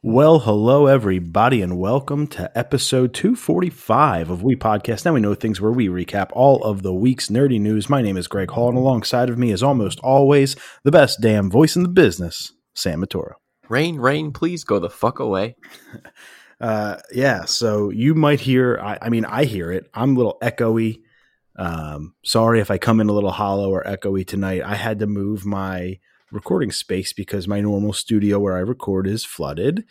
Well, hello, everybody, and welcome to episode 245 of We Podcast. Now we know things where we recap all of the week's nerdy news. My name is Greg Hall, and alongside of me is almost always the best damn voice in the business, Sam Matoro. Rain, rain, please go the fuck away. Uh, yeah, so you might hear, I, I mean, I hear it. I'm a little echoey. Um, sorry if I come in a little hollow or echoey tonight. I had to move my recording space because my normal studio where I record is flooded.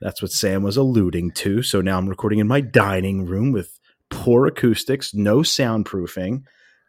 That's what Sam was alluding to. So now I'm recording in my dining room with poor acoustics, no soundproofing,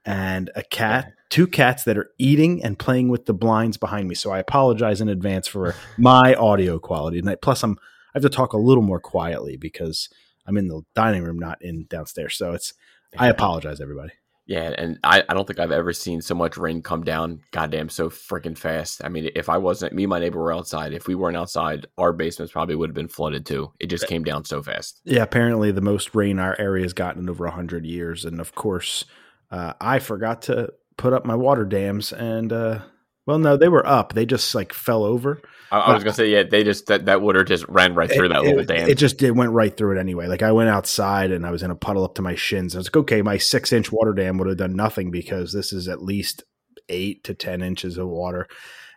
and a cat, two cats that are eating and playing with the blinds behind me. So I apologize in advance for my audio quality tonight. Plus, I'm I have to talk a little more quietly because I'm in the dining room, not in downstairs. So it's I apologize, everybody. Yeah, and I, I don't think I've ever seen so much rain come down, goddamn, so freaking fast. I mean, if I wasn't, me and my neighbor were outside. If we weren't outside, our basements probably would have been flooded too. It just came down so fast. Yeah, apparently the most rain our area has gotten in over 100 years. And of course, uh, I forgot to put up my water dams. And, uh, well, no, they were up. They just like fell over. I, I was gonna say, yeah, they just that, that water just ran right through it, that little it, dam. It just it went right through it anyway. Like I went outside and I was in a puddle up to my shins. I was like, okay, my six inch water dam would have done nothing because this is at least eight to ten inches of water.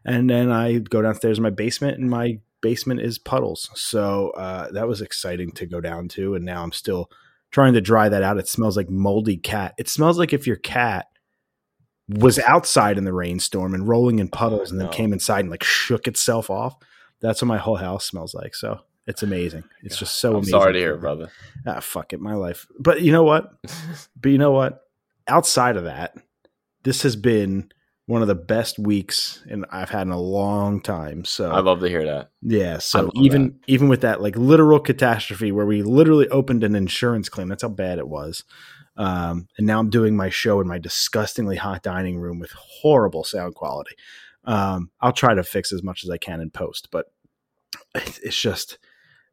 And then I go downstairs in my basement, and my basement is puddles. So uh, that was exciting to go down to. And now I'm still trying to dry that out. It smells like moldy cat. It smells like if your cat was outside in the rainstorm and rolling in puddles and then no. came inside and like shook itself off. That's what my whole house smells like. So it's amazing. It's just so I'm amazing. sorry to hear, brother. Ah, fuck it, my life. But you know what? but you know what? Outside of that, this has been one of the best weeks and I've had in a long time. So I love to hear that. yeah. So even even with that like literal catastrophe where we literally opened an insurance claim, that's how bad it was. Um, and now I'm doing my show in my disgustingly hot dining room with horrible sound quality. Um, I'll try to fix as much as I can in post, but it's it's just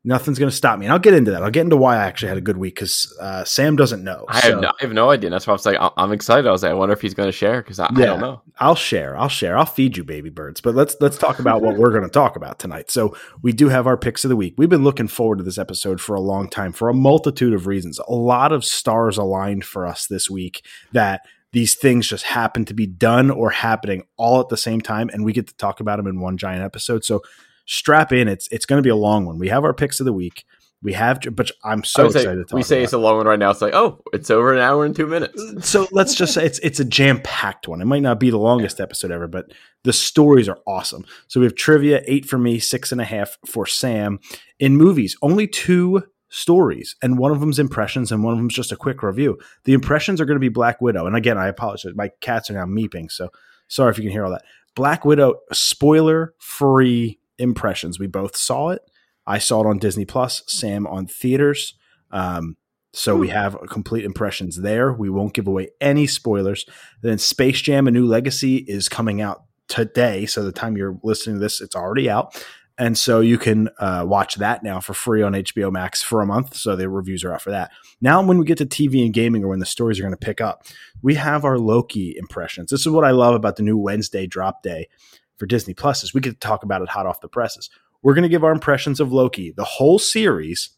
nothing's going to stop me. And I'll get into that. I'll get into why I actually had a good week because uh, Sam doesn't know. I So have no, I have no idea. That's why I was like, I'm excited. I was like, I wonder if he's going to share because I, I don't know. I'll share. I'll share. I'll feed you, baby birds. But let's let's talk about what we're going to talk about tonight. So we do have our picks of the week. We've been looking forward to this episode for a long time for a multitude of reasons. A lot of stars aligned for us this week that these things just happen to be done or happening all at the same time, and we get to talk about them in one giant episode. So strap in. It's it's going to be a long one. We have our picks of the week. We have, but I'm so say- excited to talk we say about it's a long one right now. It's like, oh, it's over an hour and two minutes. Uh, so let's just say it's it's a jam packed one. It might not be the longest episode ever, but the stories are awesome. So we have trivia eight for me, six and a half for Sam. In movies, only two stories, and one of them's impressions, and one of them's just a quick review. The impressions are going to be Black Widow, and again, I apologize. My cats are now meeping, so sorry if you can hear all that. Black Widow, spoiler free impressions. We both saw it. I saw it on Disney Plus. Sam on theaters. Um, so we have complete impressions there. We won't give away any spoilers. Then Space Jam: A New Legacy is coming out today. So the time you're listening to this, it's already out. And so you can uh, watch that now for free on HBO Max for a month. So the reviews are out for that. Now, when we get to TV and gaming, or when the stories are going to pick up, we have our Loki impressions. This is what I love about the new Wednesday drop day for Disney Plus is we get to talk about it hot off the presses. We're going to give our impressions of Loki, the whole series,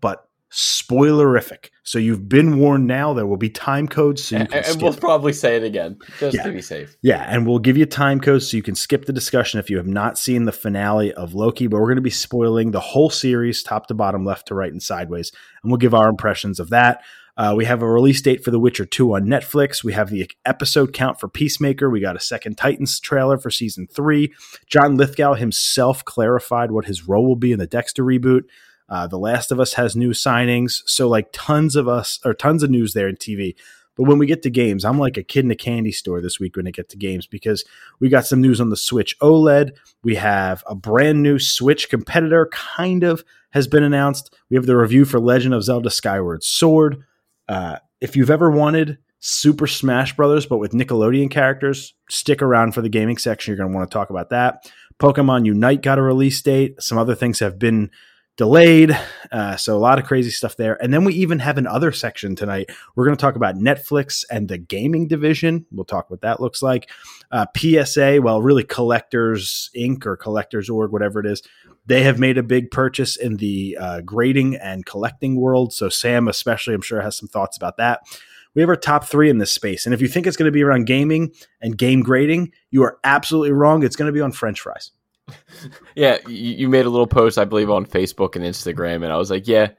but spoilerific. So you've been warned now. There will be time codes, so you and and we'll probably say it again just Yeah. to be safe. Yeah, and we'll give you time codes so you can skip the discussion if you have not seen the finale of Loki. But we're going to be spoiling the whole series, top to bottom, left to right, and sideways, and we'll give our impressions of that. Uh, we have a release date for The Witcher 2 on Netflix. We have the episode count for Peacemaker. We got a second Titans trailer for season three. John Lithgow himself clarified what his role will be in the Dexter reboot. Uh, the Last of Us has new signings. So, like, tons of us, or tons of news there in TV. But when we get to games, I'm like a kid in a candy store this week when I get to games because we got some news on the Switch OLED. We have a brand new Switch competitor, kind of, has been announced. We have the review for Legend of Zelda Skyward Sword. Uh, if you've ever wanted Super Smash Brothers, but with Nickelodeon characters, stick around for the gaming section. You're going to want to talk about that. Pokemon Unite got a release date. Some other things have been delayed. Uh, so a lot of crazy stuff there. And then we even have another section tonight. We're going to talk about Netflix and the gaming division. We'll talk what that looks like. Uh, PSA, well, really Collectors Inc. or Collectors Org, whatever it is. They have made a big purchase in the uh, grading and collecting world. So Sam, especially, I'm sure has some thoughts about that. We have our top three in this space. And if you think it's going to be around gaming and game grading, you are absolutely wrong. It's going to be on French fries. Yeah, you, made a little post, I believe, on Facebook and Instagram, and I was like, yeah,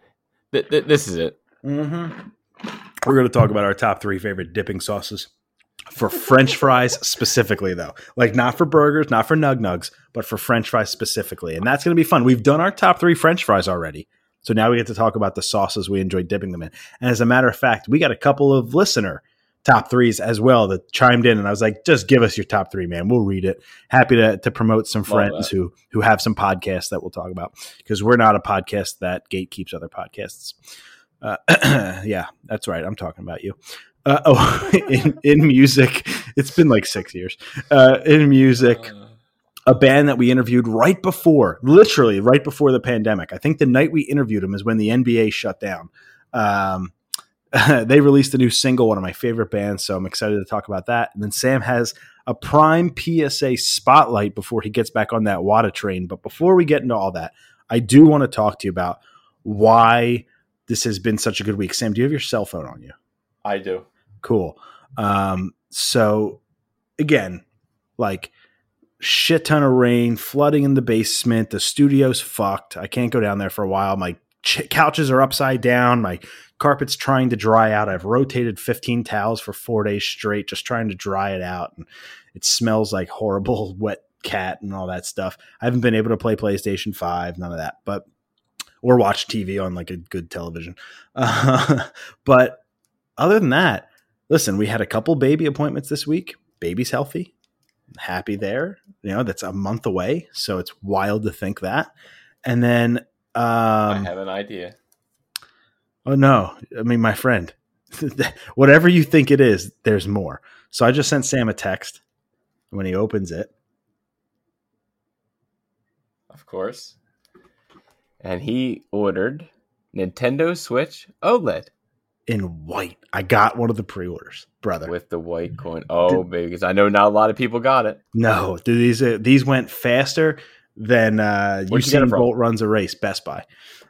th- th- this is it. Mm-hmm. We're going to talk about our top three favorite dipping sauces for French fries specifically, though. Like not for burgers, not for nug nugs, but for French fries specifically. And that's going to be fun. We've done our top three French fries already. So now we get to talk about the sauces we enjoy dipping them in. And as a matter of fact, we got a couple of listener top threes as well that chimed in and I was like, just give us your top three, man. We'll read it. Happy to, to promote some friends who who have some podcasts that we'll talk about because we're not a podcast that gatekeeps other podcasts. Uh, yeah, that's right. I'm talking about you. Uh, oh, in, in music, it's been like six years. Uh, in music, uh. a band that we interviewed right before, literally right before the pandemic. I think the night we interviewed them is when the NBA shut down. Um, they released a new single, one of my favorite bands, so I'm excited to talk about that. And then Sam has a prime PSA spotlight before he gets back on that WATA train. But before we get into all that, I do want to talk to you about why this has been such a good week. Sam, do you have your cell phone on you? I do. Cool. Um, so again, like shit ton of rain, flooding in the basement. The studio's fucked. I can't go down there for a while. My ch- couches are upside down. My carpet's trying to dry out. I've rotated 15 towels for four days straight, just trying to dry it out. And it smells like horrible wet cat and all that stuff. I haven't been able to play PlayStation 5, none of that, but or watch TV on like a good television. Uh, but other than that, listen, we had a couple baby appointments this week. Baby's healthy, happy there. You know, that's a month away. So it's wild to think that. And then um, I have an idea. Oh no! I mean, my friend, whatever you think it is, there's more. So I just sent Sam a text. When he opens it, of course, and he ordered Nintendo Switch OLED in white. I got one of the pre-orders, brother, with the white coin. Oh, baby, because I know not a lot of people got it. No, dude, these uh, these went faster than uh, Usain Bolt runs a race. Best Buy.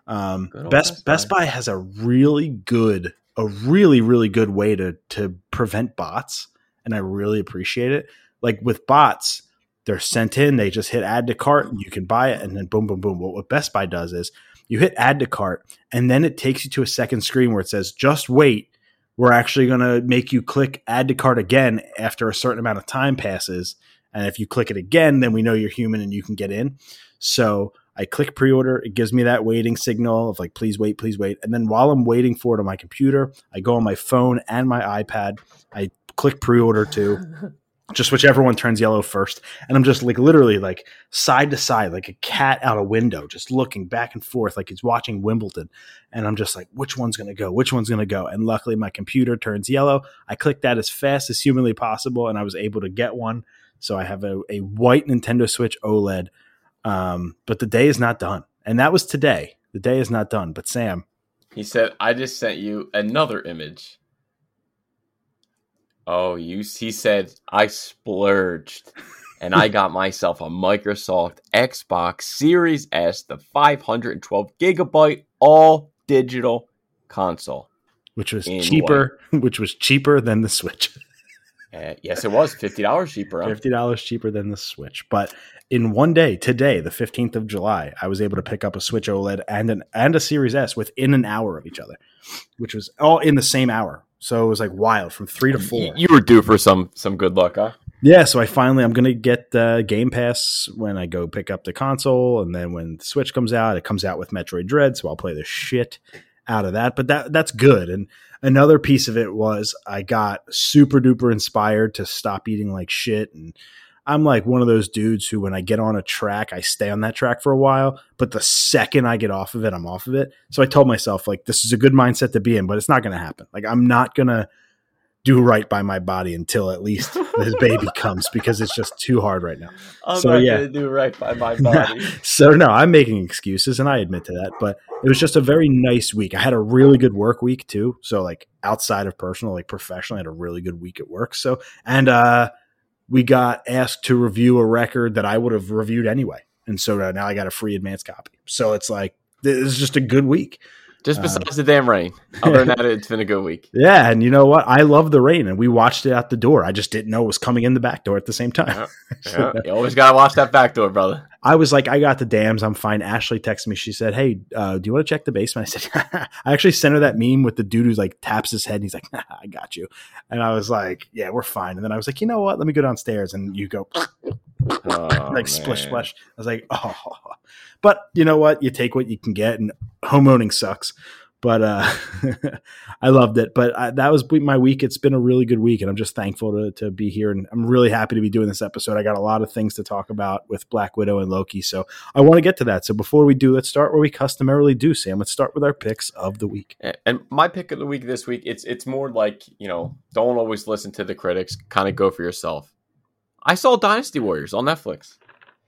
Um, Best Best Buy. Buy has a really good, a really really good way to to prevent bots, and I really appreciate it. Like with bots, they're sent in, they just hit add to cart, and you can buy it, and then boom, boom, boom. What, what Best Buy does is you hit add to cart, and then it takes you to a second screen where it says just wait. We're actually going to make you click add to cart again after a certain amount of time passes. And if you click it again, then we know you're human and you can get in. So I click pre order. It gives me that waiting signal of like, please wait, please wait. And then while I'm waiting for it on my computer, I go on my phone and my iPad. I click pre order too. just whichever one turns yellow first. And I'm just like literally like side to side, like a cat out a window, just looking back and forth like he's watching Wimbledon. And I'm just like, which one's going to go? Which one's going to go? And luckily, my computer turns yellow. I click that as fast as humanly possible, and I was able to get one. So I have a, a white Nintendo Switch OLED um, but the day is not done. And that was today. The day is not done. But Sam. He said, I just sent you another image. Oh, you he said I splurged and I got myself a Microsoft Xbox Series S, the 512 gigabyte all digital console. Which was cheaper, which was cheaper than the Switch. Uh, yes, it was fifty dollars cheaper. Huh? Fifty dollars cheaper than the Switch, but in one day, today, the fifteenth of July, I was able to pick up a Switch OLED and an and a Series S within an hour of each other, which was all in the same hour. So it was like wild from three to four. You were due for some some good luck, huh? Yeah, so I finally I'm gonna get uh, Game Pass when I go pick up the console, and then when the Switch comes out, it comes out with Metroid Dread, so I'll play the shit out of that. But that that's good. And another piece of it was I got super duper inspired to stop eating like shit and I'm like one of those dudes who, when I get on a track, I stay on that track for a while. But the second I get off of it, I'm off of it. So I told myself, like, this is a good mindset to be in, but it's not going to happen. Like, I'm not going to do right by my body until at least this baby comes because it's just too hard right now. I'm So, not yeah. gonna do right by my body. So no, I'm making excuses and I admit to that, but it was just a very nice week. I had a really good work week too. So like outside of personal, like professional, I had a really good week at work. So and uh we got asked to review a record that I would have reviewed anyway. And so uh, now I got a free advance copy. So it's like this is just a good week. Just Um, besides the damn rain. Other than that, it's been a good week. Yeah, and you know what? I love the rain and we watched it out the door. I just didn't know it was coming in the back door at the same time. Yeah. Yeah, you always gotta watch that back door, brother. I was like, I got the dams. I'm fine. Ashley texted me. She said, Hey, uh, do you want to check the basement? I said, I actually sent her that meme with the dude who's like taps his head and he's like, I got you. And I was like, Yeah, we're fine. And then I was like, You know what? Let me go downstairs. And you go, Oh, like splish splash. I was like, Oh, but you know what? You take what you can get, and home owning sucks. But uh, I loved it. But I, that was my week. It's been a really good week, and I'm just thankful to, to be here. And I'm really happy to be doing this episode. I got a lot of things to talk about with Black Widow and Loki. So I want to get to that. So before we do, let's start where we customarily do, Sam. Let's start with our picks of the week. And- And my pick of the week this week, it's it's more like you know, don't always listen to the critics. Kind of go for yourself. I saw Dynasty Warriors on Netflix,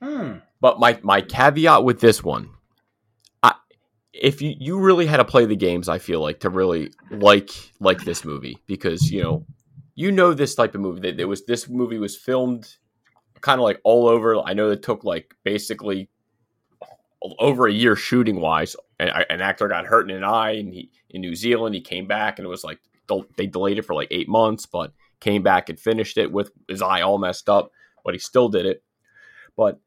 Hmm. but my my caveat with this one, I, if you you really had to play the games, I feel like to really like like this movie because you know you know this type of movie that it was this movie was filmed kind of like all over. I know it took like basically over a year shooting wise. An, actor got hurt in an eye, and he in New Zealand he came back, and it was like they delayed it for like eight months, but came back and finished it with his eye all messed up, but he still did it. But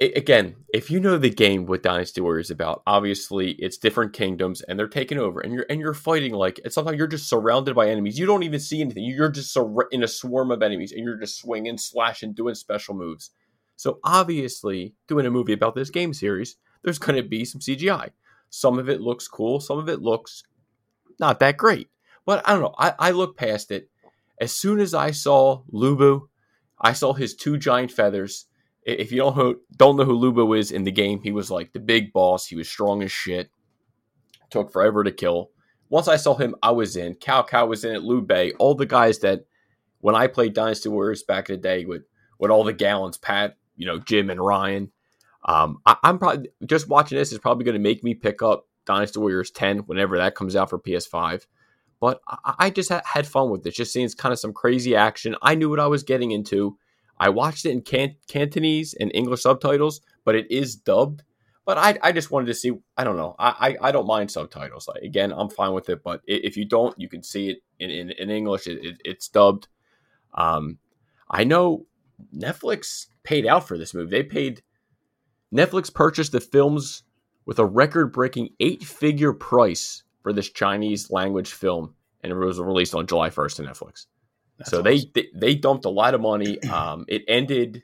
again, if you know the game what Dynasty Warriors is about, obviously it's different kingdoms and they're taking over, and you're and you're fighting like and sometimes you're just surrounded by enemies. You don't even see anything. You're just in a swarm of enemies, and you're just swinging, slashing, doing special moves. So obviously, doing a movie about this game series, there's going to be some CGI. Some of it looks cool. Some of it looks not that great. But I don't know. I, I look past it. As soon as I saw Lu Bu, I saw his two giant feathers. If you don't know, don't know who Lu Bu is in the game, he was like the big boss. He was strong as shit. Took forever to kill. Once I saw him, I was in. Cao Cao was in it. Liu Bei, all the guys that when I played Dynasty Warriors back in the day with with all the gallons, Pat, you know, Jim and Ryan. Um, I, I'm probably just watching this is probably going to make me pick up Dynasty Warriors 10 whenever that comes out for PS5. But I, I just ha- had fun with this, just seeing kind of some crazy action. I knew what I was getting into. I watched it in can- Cantonese and English subtitles, but it is dubbed. But I, I just wanted to see. I don't know. I, I, I don't mind subtitles. Like, again, I'm fine with it. But if you don't, you can see it in, in, in English. It, it, it's dubbed. Um, I know Netflix paid out for this movie. They paid. Netflix purchased the films with a record-breaking eight-figure price for this Chinese language film, and it was released on July 1st to Netflix. That's so awesome. they, they dumped a lot of money. Um, it ended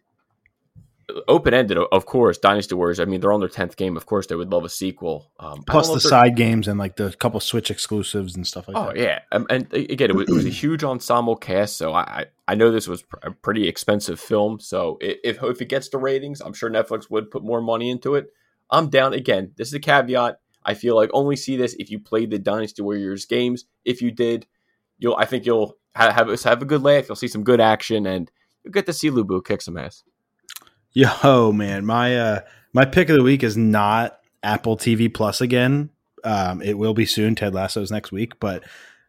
open ended, of course. Dynasty Warriors. I mean, they're on their tenth game. Of course, they would love a sequel. Um, plus the side games and like the couple Switch exclusives and stuff like Oh that. yeah, um, and again, it was, it was a huge ensemble cast. So I, I I know this was pr- a pretty expensive film. So if if it gets the ratings, I'm sure Netflix would put more money into it. I'm down. Again, this is a caveat. I feel like only see this if you played the Dynasty Warriors games. If you did, you'll I think you'll have have a good laugh. You'll see some good action, and you'll get to see Lu Bu kick some ass. Yo, man, my uh my pick of the week is not Apple TV Plus again. Um, it will be soon. Ted Lasso's next week, but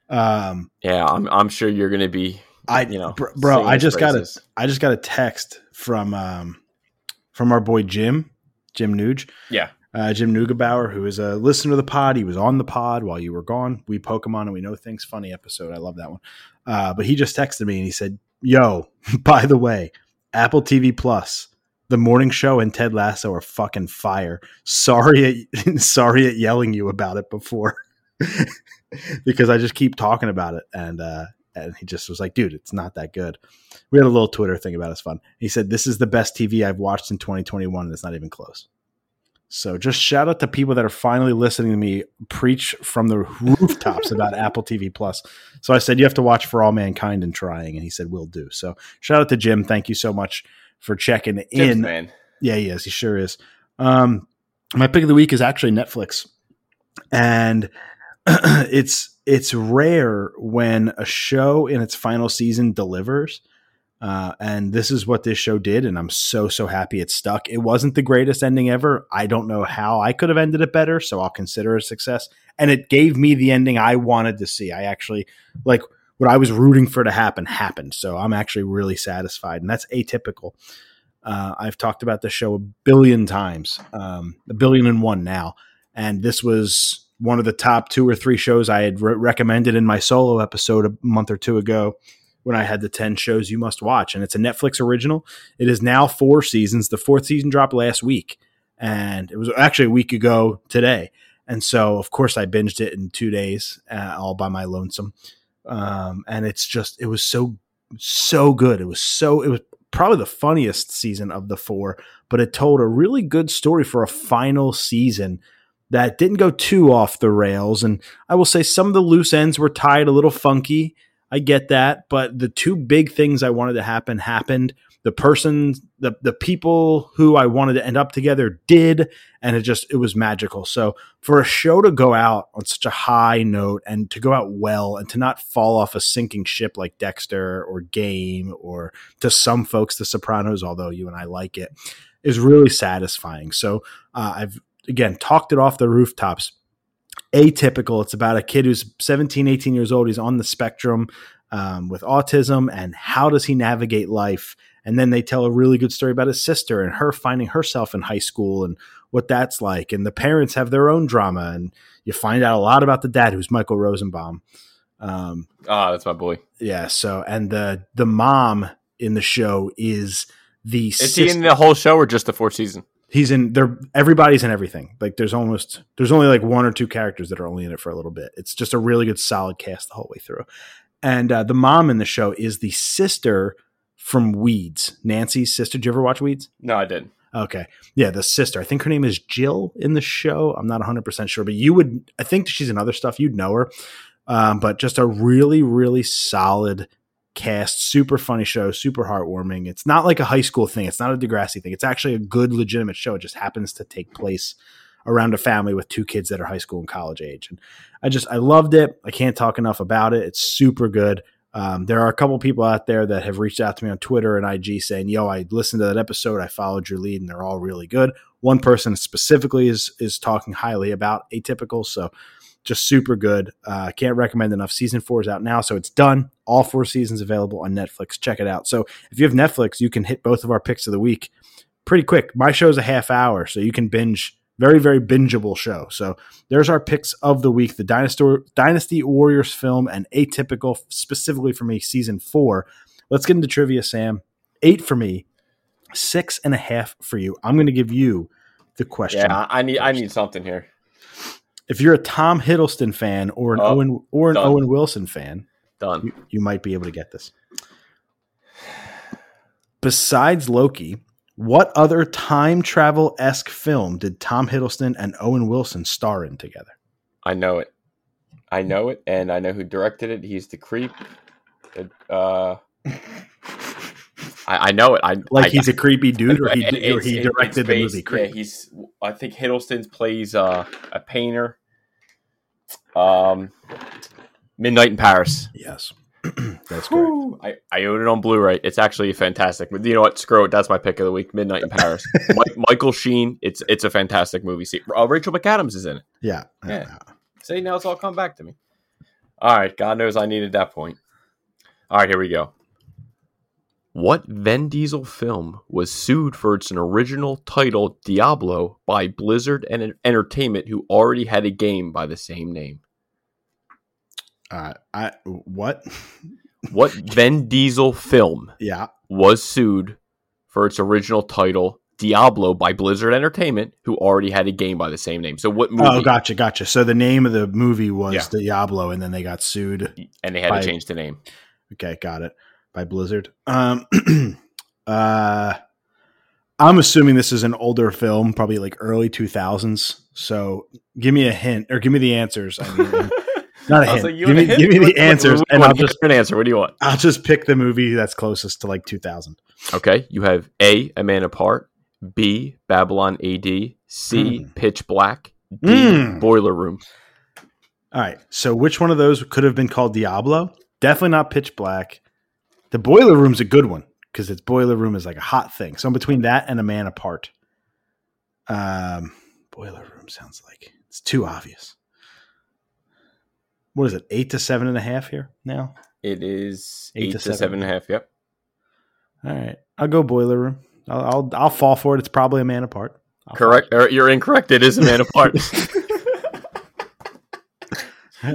um, Yeah, I'm I'm sure you're gonna be. I You know, br- bro, I his just got a praises. I just got a text from um from our boy Jim Jim Nuge. Yeah. Uh, Jim Nugebauer, who is a listener to the pod, he was on the pod while you were gone. We Pokemon and we know things. Funny episode, I love that one. Uh, but he just texted me and he said, "Yo, by the way, Apple TV Plus, the morning show and Ted Lasso are fucking fire. Sorry, at, sorry at yelling you about it before, because I just keep talking about it." And uh, and he just was like, "Dude, it's not that good." We had a little Twitter thing about it. It's fun. He said, "This is the best TV I've watched in 2021, and it's not even close." So just shout out to people that are finally listening to me preach from the rooftops about Apple TV Plus. So I said you have to watch For All Mankind and Trying, and he said we'll do. So shout out to Jim. Thank you so much for checking Jim's in. man. Yeah, he is. He sure is. Um, my pick of the week is actually Netflix, and it's it's rare when a show in its final season delivers. Uh, and this is what this show did, and I'm so so happy it stuck. It wasn't the greatest ending ever. I don't know how I could have ended it better, so I'll consider it a success. And it gave me the ending I wanted to see. I actually like what I was rooting for to happen happened, so I'm actually really satisfied, and that's atypical. Uh, I've talked about the show a billion times, um, a billion and one now, and this was one of the top two or three shows I had re- recommended in my solo episode a month or two ago when I had the 10 shows you must watch. And it's a Netflix original. It is now four seasons. The fourth season dropped last week, and it was actually a week ago today. And so, of course, I binged it in two days, uh, all by my lonesome. Um, and it's just, it was so, so good. It was so, it was probably the funniest season of the four, but it told a really good story for a final season that didn't go too off the rails. And I will say some of the loose ends were tied a little funky. I get that, but the two big things I wanted to happen happened. The person, the the people who I wanted to end up together did, and it just it was magical. So for a show to go out on such a high note and to go out well and to not fall off a sinking ship like Dexter or Game or to some folks The Sopranos, although you and I like it, is really satisfying. So uh, I've again talked it off the rooftops atypical. It's about a kid who's 17, 18 years old. He's on the spectrum um, with autism, and how does he navigate life? And then they tell a really good story about his sister and her finding herself in high school and what that's like. And the parents have their own drama, and you find out a lot about the dad, who's Michael Rosenbaum. Um, Ah, that's my boy. yeah. So, and the the mom in the show is the Is he in the whole show or just the fourth season? He's in there everybody's in everything. Like there's almost there's only like one or two characters that are only in it for a little bit. It's just a really good solid cast the whole way through. And uh, the mom in the show is the sister from weeds. Nancy's sister. Did you ever watch weeds? No, I didn't. okay. Yeah the sister. I think her name is jill in the show. I'm not 100% sure but you would i think she's in other stuff. You'd know her. Um, but just a really really solid cast super funny show super heartwarming. It's not like a high school thing. It's not a degrassi thing. It's actually a good legitimate show. It just happens to take place around a family with two kids that are high school and college age. And i just i loved it. I can't talk enough about it. It's super good. Um, there are a couple people out there that have reached out to me on twitter and ig saying yo i listened to that episode. I followed your lead and they're all really good. One person specifically is is talking highly about atypical. So just super good. Uh, can't recommend enough. Season four is out now, so it's done. All four seasons available on Netflix. Check it out. So if you have Netflix, you can hit both of our picks of the week pretty quick. My show's a half hour, so you can binge. Very, very bingeable show. So there's our picks of the week: the Dynasty Dynasty Warriors film and Atypical, specifically for me, season four. Let's get into trivia, Sam. Eight for me, six and a half for you. I'm going to give you the question. Yeah, I I need I need something here. If you're a Tom Hiddleston fan or an Oh, Owen or an done. Owen Wilson fan, Done. you, you might be able to get this. Besides Loki, what other time travel esque film did Tom Hiddleston and Owen Wilson star in together? I know it. I know it, and I know who directed it. He's the creep. It, uh, I, I know it. I Like I, he's a creepy dude, or he, or he directed it's the based- movie Yeah, he's. I think Hiddleston plays uh, a painter. Um, Midnight in Paris. Yes, that's correct. I, I own it on Blu-ray. It's actually fantastic. But you know what? Screw it. That's my pick of the week. Midnight in Paris. Mike, Michael Sheen. It's it's a fantastic movie. See, uh, Rachel McAdams is in it. Yeah, Yeah. See, now it's all come back to me. All right, God knows I needed that point. All right, here we go. What Vin Diesel film was sued for its original title Diablo by Blizzard and Entertainment, who already had a game by the same name? Uh, I what? What Vin Diesel film Yeah, was sued for its original title Diablo by Blizzard Entertainment, who already had a game by the same name? So what movie? oh, gotcha, gotcha. So the name of the movie was Yeah. Diablo, and then they got sued. And they had By- to change the name. Okay, got it. By Blizzard. Um uh I'm assuming this is an older film, probably like early 2000s. So give me a hint or give me the answers. I mean, not a I was hint. like, give, want a me, hint? give me the what- answers what do you and? I'll just an answer. What do you want? I'll just pick the movie that's closest to like 2000. Okay, you have A. A Man Apart, B. Babylon AD, C. Hmm. Pitch Black, D. Mm. Boiler Room. All right. So which one of those could have been called Diablo? Definitely not Pitch Black. The Boiler Room's a good one because its Boiler Room is like a hot thing. So I'm between that and A Man Apart. Um, Boiler Room sounds like it's too obvious. What is it? Eight to seven and a half here now. It is Eight eight, to to, seven. seven and a half. Yep. All right, I'll go Boiler Room. I'll I'll, I'll fall for it. It's probably A Man Apart. I'll Correct. You're incorrect. It is a man apart.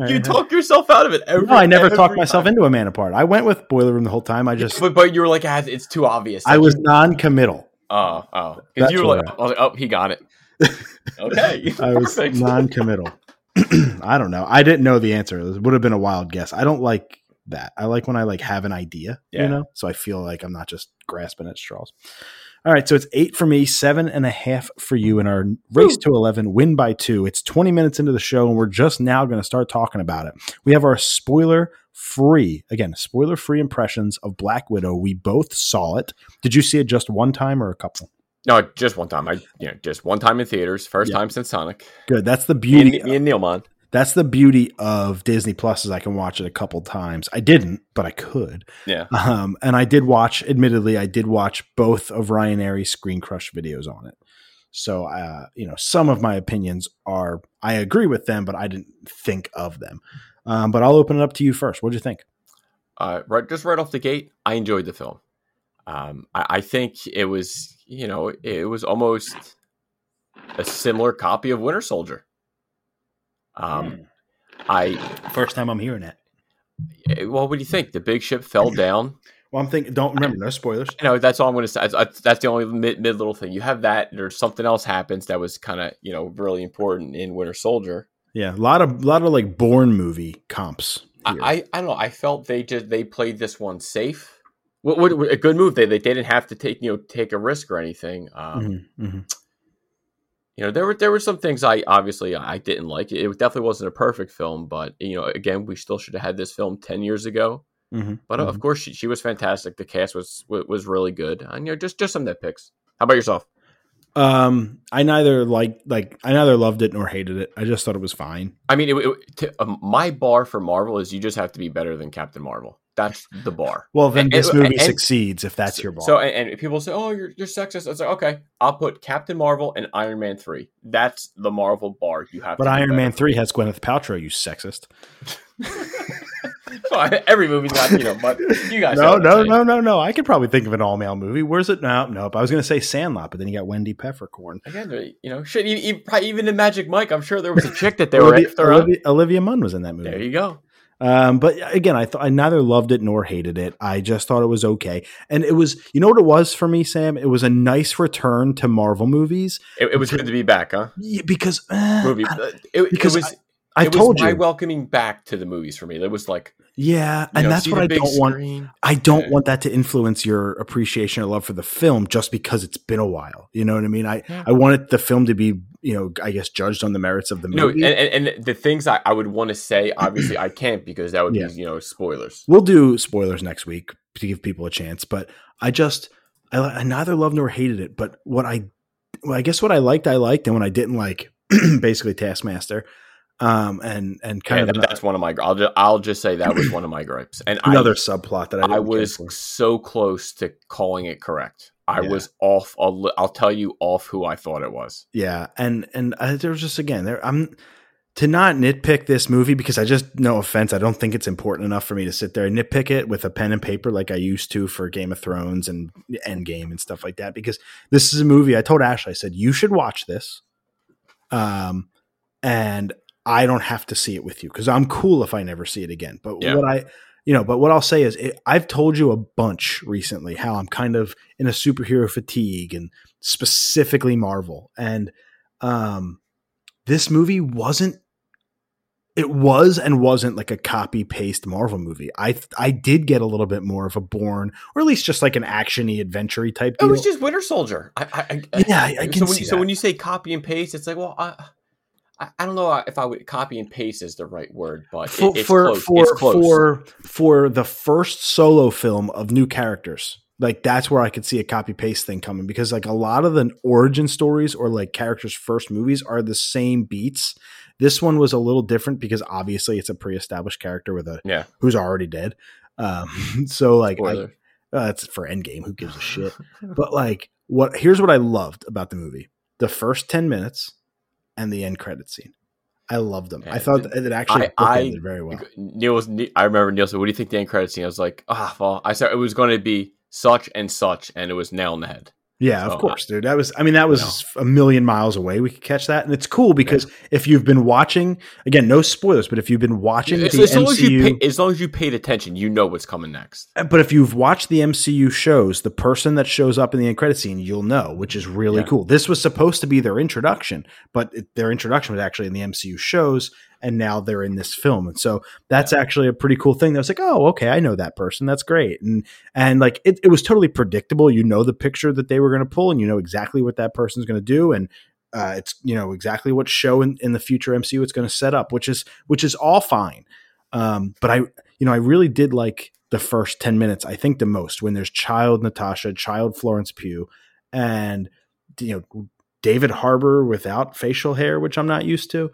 You talk yourself out of it. Every, No, I never talked myself into A Man Apart. I went with Boiler Room the whole time. I just But, but you were like, ah, it's too obvious. I was non-committal. Oh, oh. Because you were like, I was like, oh, he got it. Okay. I was non-committal. I don't know. I didn't know the answer. It would have been a wild guess. I don't like that. I like when I like have an idea, Yeah. you know, so I feel like I'm not just grasping at straws. All right, so it's eight for me, seven and a half for you in our race to eleven, win by two. It's 20 minutes into the show, and we're just now going to start talking about it. We have our spoiler free, again, spoiler free impressions of Black Widow. We both saw it. Did you see it just one time or a couple? No, just one time. I you know, just one time in theaters. First Yeah. time since Sonic. Good. That's the Me beauty. and, me and Neilman. That's the beauty of Disney Plus is I can watch it a couple times. I didn't, but I could. Yeah. Um, and I did watch, admittedly, I did watch both of Ryan Arey's Screen Crush videos on it. So, uh, you know, some of my opinions are, I agree with them, but I didn't think of them. Um, but I'll open it up to you first. What'd you think? Uh, right, just right off the gate, I enjoyed the film. Um, I, I think it was, you know, it was almost a similar copy of Winter Soldier. Um, I First time I'm hearing it. eh, well, what do you think? The big ship fell down. Well, I'm thinking, don't remember, no spoilers. You know, that's all I'm going to say. That's, that's the only mid, mid little thing. You have that. There's something else happens that was kind of, you know, really important in Winter Soldier. Yeah, a lot of, a lot of like Bourne movie comps. I, here. I, I don't know. I felt they just they played this one safe. What, what, a good move. They, they didn't have to take you know take a risk or anything. Um, Mhm, mhm. You know there were there were some things I obviously I didn't like. It definitely wasn't a perfect film, but you know again we still should have had this film ten years ago. Mhm, But uh, mhm. of course she, she was fantastic. The cast was was really good. And you know just just some nitpicks. How about yourself? Um, I neither like like I neither loved it nor hated it. I just thought it was fine. I mean, it, it, to, um, my bar for Marvel is you just have to be better than Captain Marvel. That's the bar. Well, then And- this movie and- succeeds if that's your bar. So, and, and people say, "Oh, you're you're sexist." It's like, okay, I'll put Captain Marvel and Iron Man three. That's the Marvel bar. You have, but Iron. Man three has Gwyneth Paltrow. You sexist. Well, Every movie's not, you know, but you guys. No, no, no, no, no. I could probably think of an all male movie. Where's it? No, nope. I was going to say Sandlot, but then you got Wendy Peppercorn. Again, you know, shit. Even, even, in Magic Mike, I'm sure there was a chick that they were Olivia. Olivia, Olivia Munn was in that movie. There you go. Um, but again, I thought I neither loved it nor hated it. I just thought it was okay, and it was. You know what it was for me, Sam? It was a nice return to Marvel movies It, it was good to be back, huh? Yeah, because uh, Movie. It, it because was. I it told was my you, welcoming back to the movies for me. It was like, yeah, and know, that's what I don't want. I don't Yeah. want that to influence your appreciation or love for the film just because it's been a while. You know what I mean? I, Yeah. I want it, the film to be, you know, I guess judged on the merits of the No, movie. and, and, and the things I, I would want to say, obviously, I can't because that would Yeah. be, you know, spoilers. we'll do spoilers next week to give people a chance, but I just, I, I neither loved nor hated it. But what I, well, I guess what I liked, I liked, and what I didn't like, basically Taskmaster, um, and and kind Yeah, of that- that's one of my. I'll just, I'll just say that was one of my gripes, and another I, subplot that I, I was so close to calling it correct. I Yeah. was off. I'll, I'll tell you off who I thought it was. Yeah, and and I, there was just again there. I'm to not nitpick this movie because I just no offense, I don't think it's important enough for me to sit there and nitpick it with a pen and paper like I used to for Game of Thrones and Endgame and stuff like that. Because this is a movie. I told Ashley, I said you should watch this, um, and I don't have to see it with you because I'm cool if I never see it again. But Yeah. what I you know, but what I'll say is, it, I've told you a bunch recently how I'm kind of in a superhero fatigue and specifically Marvel. And um, this movie wasn't. It was and wasn't like a copy paste Marvel movie. I I did get a little bit more of a Bourne, or at least just like an actiony, adventure type It was just Winter Soldier. I, I, I, Yeah, I- I can so when see so when you say copy and paste, it's like, well, I, I, don't know if I would copy and paste is the right word, but for it, for close. for for for the first solo film of new characters. like that's where I could see a copy paste thing coming because like a lot of the origin stories or like characters' first movies are the same beats. This one was a little different because obviously it's a pre-established character with a Yeah. who's already dead. Um, so like I, uh, it's for Endgame. Who gives a shit? but like, what? Here's what I loved about the movie: the first ten minutes and the end credit scene. I loved them. I thought it actually I- I- very well. Neil was. I remember Neil said, "What do you think the end credit scene?" I was like, "Ah, well, I said it was going to be such and such, and it was nail on the head." Yeah, So, of course, dude. That was, I mean, that was a million miles away. We could catch that. And it's cool because if you've been watching, again, no spoilers, but if you've been watching As, the as long as you MCU, pay, as long as you paid attention, you know what's coming next. Uh, but if you've watched the MCU shows, the person that shows up in the end credit scene, you'll know, which is really Yeah. cool. This was supposed to be their introduction, but it, their introduction was actually in the MCU shows, and now they're in this film. And so that's actually a pretty cool thing. That was like, oh, okay, I know that person. That's great. And and like it, it was totally predictable. You know the picture that they were going to pull, and you know exactly what that person's going to do, and uh, it's you know exactly what show in, in the future MCU it's going to set up, which is which is all fine. Um, but I you know I really did like the first ten minutes. I think the most when there's child Natasha, child Florence Pugh, and you know David Harbour without facial hair, which I'm not used to.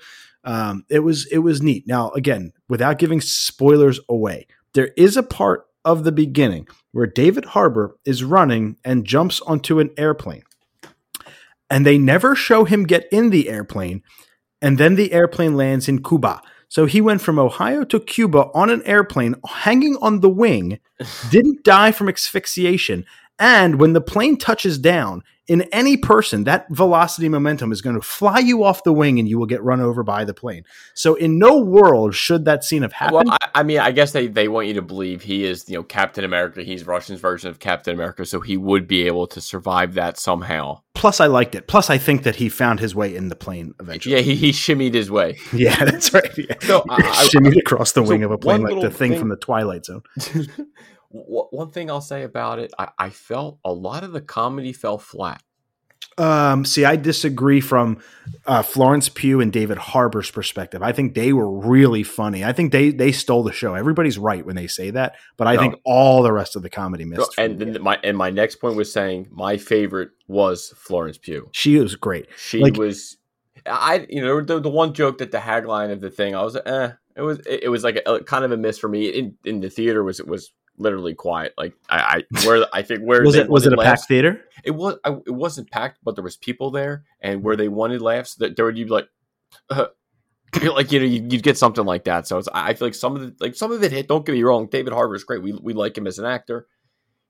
Um, it was it was neat. Now again, without giving spoilers away, there is a part of the beginning where David Harbour is running and jumps onto an airplane. And they never show him get in the airplane. And then the airplane lands in Cuba. So he went from Ohio to Cuba on an airplane, hanging on the wing, didn't die from asphyxiation. And when the plane touches down, in any person, that velocity momentum is going to fly you off the wing and you will get run over by the plane. So, in no world should that scene have happened. Well, I, I mean, I guess they, they want you to believe he is, you know, Captain America. He's Russian's version of Captain America, so he would be able to survive that somehow. Plus, I liked it. Plus, I think that he found his way in the plane eventually. Yeah, he, he shimmied his way. Yeah, that's right. Yeah. So, I- I- shimmied across the so wing of a plane like the thing, thing- from the Twilight Zone. Wh- One thing I'll say about it, I, I felt a lot of the comedy fell flat. Um, see, I disagree from uh, Florence Pugh and David Harbour's perspective. I think they were really funny. I think they they stole the show. Everybody's right when they say that, but I No. think all the rest of the comedy missed. for And then my and my next point was saying my favorite was Florence Pugh. she was great. She Like- was, I you know the, the one joke that the tagline of the thing I was eh it was it, it was like a, a kind of a miss for me in in the theater was it was literally quiet like I, I where I think where Was it was it a wanted packed theater? it was I, it wasn't packed but there was people there and where they wanted laughs that there would you be like uh, like you know you'd, you'd get something like that so it's, I feel like some of the like some of it hit don't get me wrong David Harbour's great we we like him as an actor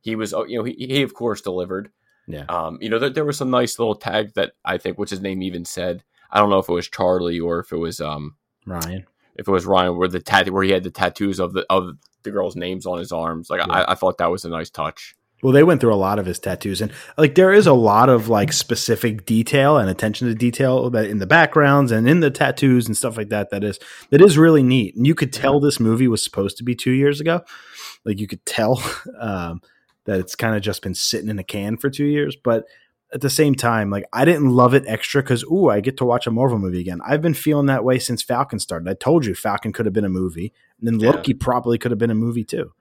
he was oh, you know he, he of course delivered Yeah. um, you know, there, there was some nice little tag that I think, what's his name even said. I don't know if it was Charlie or if it was um Ryan. if it was Ryan, where the tat where he had the tattoos of the of the girls' names on his arms. Like Yeah. I, I thought that was a nice touch. Well, they went through a lot of his tattoos, and like there is a lot of like specific detail and attention to detail that in the backgrounds and in the tattoos and stuff like that. That is that is really neat, and you could tell this movie was supposed to be two years ago. Like you could tell um, that it's kind of just been sitting in a can for two years, but at the same time, like I didn't love it extra because ooh, I get to watch a Marvel movie again. I've been feeling that way since Falcon started. I told you Falcon could have been a movie, and then Yeah. Loki probably could have been a movie too.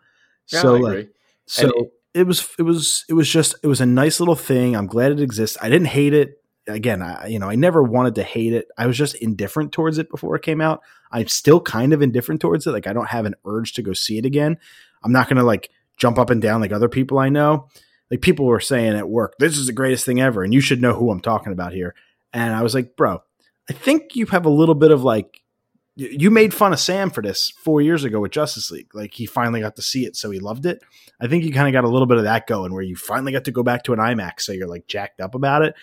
Yeah, so like so And it, was it was it was just it was a nice little thing. I'm glad it exists. I didn't hate it. Again, I you know, I never wanted to hate it. I was just indifferent towards it before it came out. I'm still kind of indifferent towards it. Like I don't have an urge to go see it again. I'm not going to like jump up and down like other people I know. Like people were saying at work, this is the greatest thing ever and you should know who I'm talking about here. And I was like, "Bro, I think you have a little bit of like you made fun of Sam for this four years ago with Justice League. Like he finally got to see it, so he loved it. I think you kind of got a little bit of that going where you finally got to go back to an IMAX, so you're like jacked up about it.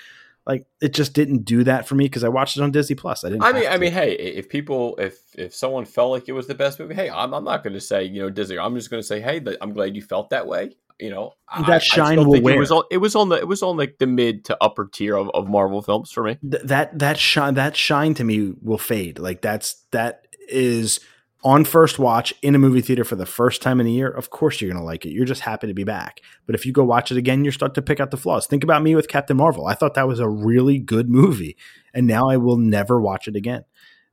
Like it just didn't do that for me because I watched it on Disney Plus. I didn't. I mean, I mean, hey, if people, if if someone felt like it was the best movie, hey, I'm, I'm not going to say you know Disney. I'm just going to say, hey, I'm glad you felt that way. You know, That I shine still will wear. It was on. It was on the. It was on like the mid to upper tier of, of Marvel films for me. Th- that that shine that shine to me will fade. Like that's that is on first watch in a movie theater for the first time in a year. Of course you're gonna like it. You're just happy to be back. But if you go watch it again, you're start to pick out the flaws. Think about me with Captain Marvel. I thought that was a really good movie, and now I will never watch it again.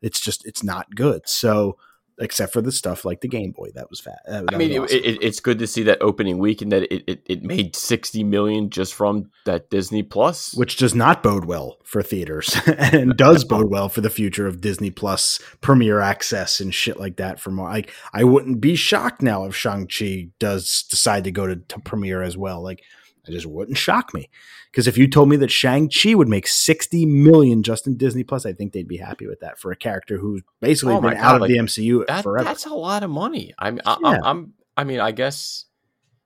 It's just it's not good. So except for the stuff like the Game Boy that was fat. Uh, that, I mean, it, it, it's good to see that opening week and that it, it, it made sixty million just from that Disney Plus, which does not bode well for theaters and does bode well for the future of Disney Plus premiere access and shit like that. For more, like, I wouldn't be shocked now if Shang Chi does decide to go to, to premiere as well. Like, it just wouldn't shock me. Because if you told me that Shang-Chi would make 60 million just in Disney Plus, I think they'd be happy with that for a character who's basically oh been God, out of like, the MCU that, forever. That's a lot of money. I'm, I, yeah. I'm, I mean, I guess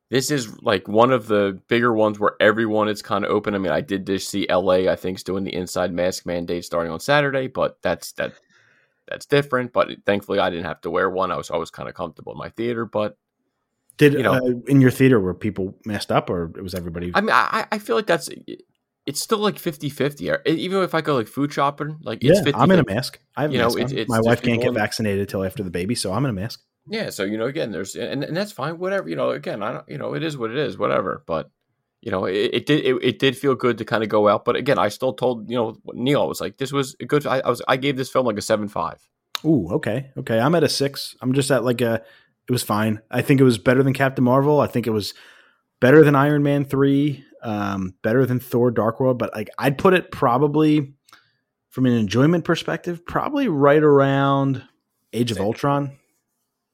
this is like one of the bigger ones where everyone is kind of open. I mean, I did just see LA, I think, is doing the inside mask mandate starting on Saturday, but that's that that's different. But thankfully, I didn't have to wear one. I was always kind of comfortable in my theater, but did you know uh, in your theater were people messed up or it was everybody? I mean, I, I feel like that's it's still like 50-50. Even if I go like food shopping, like it's yeah, 50 I'm in a mask. I have you know, it's, it's, my wife can't get vaccinated until after the baby, so I'm in a mask. Yeah, so you know, again, there's and, and that's fine. Whatever, you know, again, I don't, you know, it is what it is. Whatever, but you know, it, it did it, it, did feel good to kind of go out. But again, I still told you know Neil I was like, this was a good. I, I was I gave this film like a seven five. Ooh, okay, okay. I'm at a six. I'm just at like a it was fine. I think it was better than Captain Marvel. I think it was better than Iron Man three, um, better than Thor: Dark World. But like, I'd put it probably from an enjoyment perspective, probably right around Age of Ultron,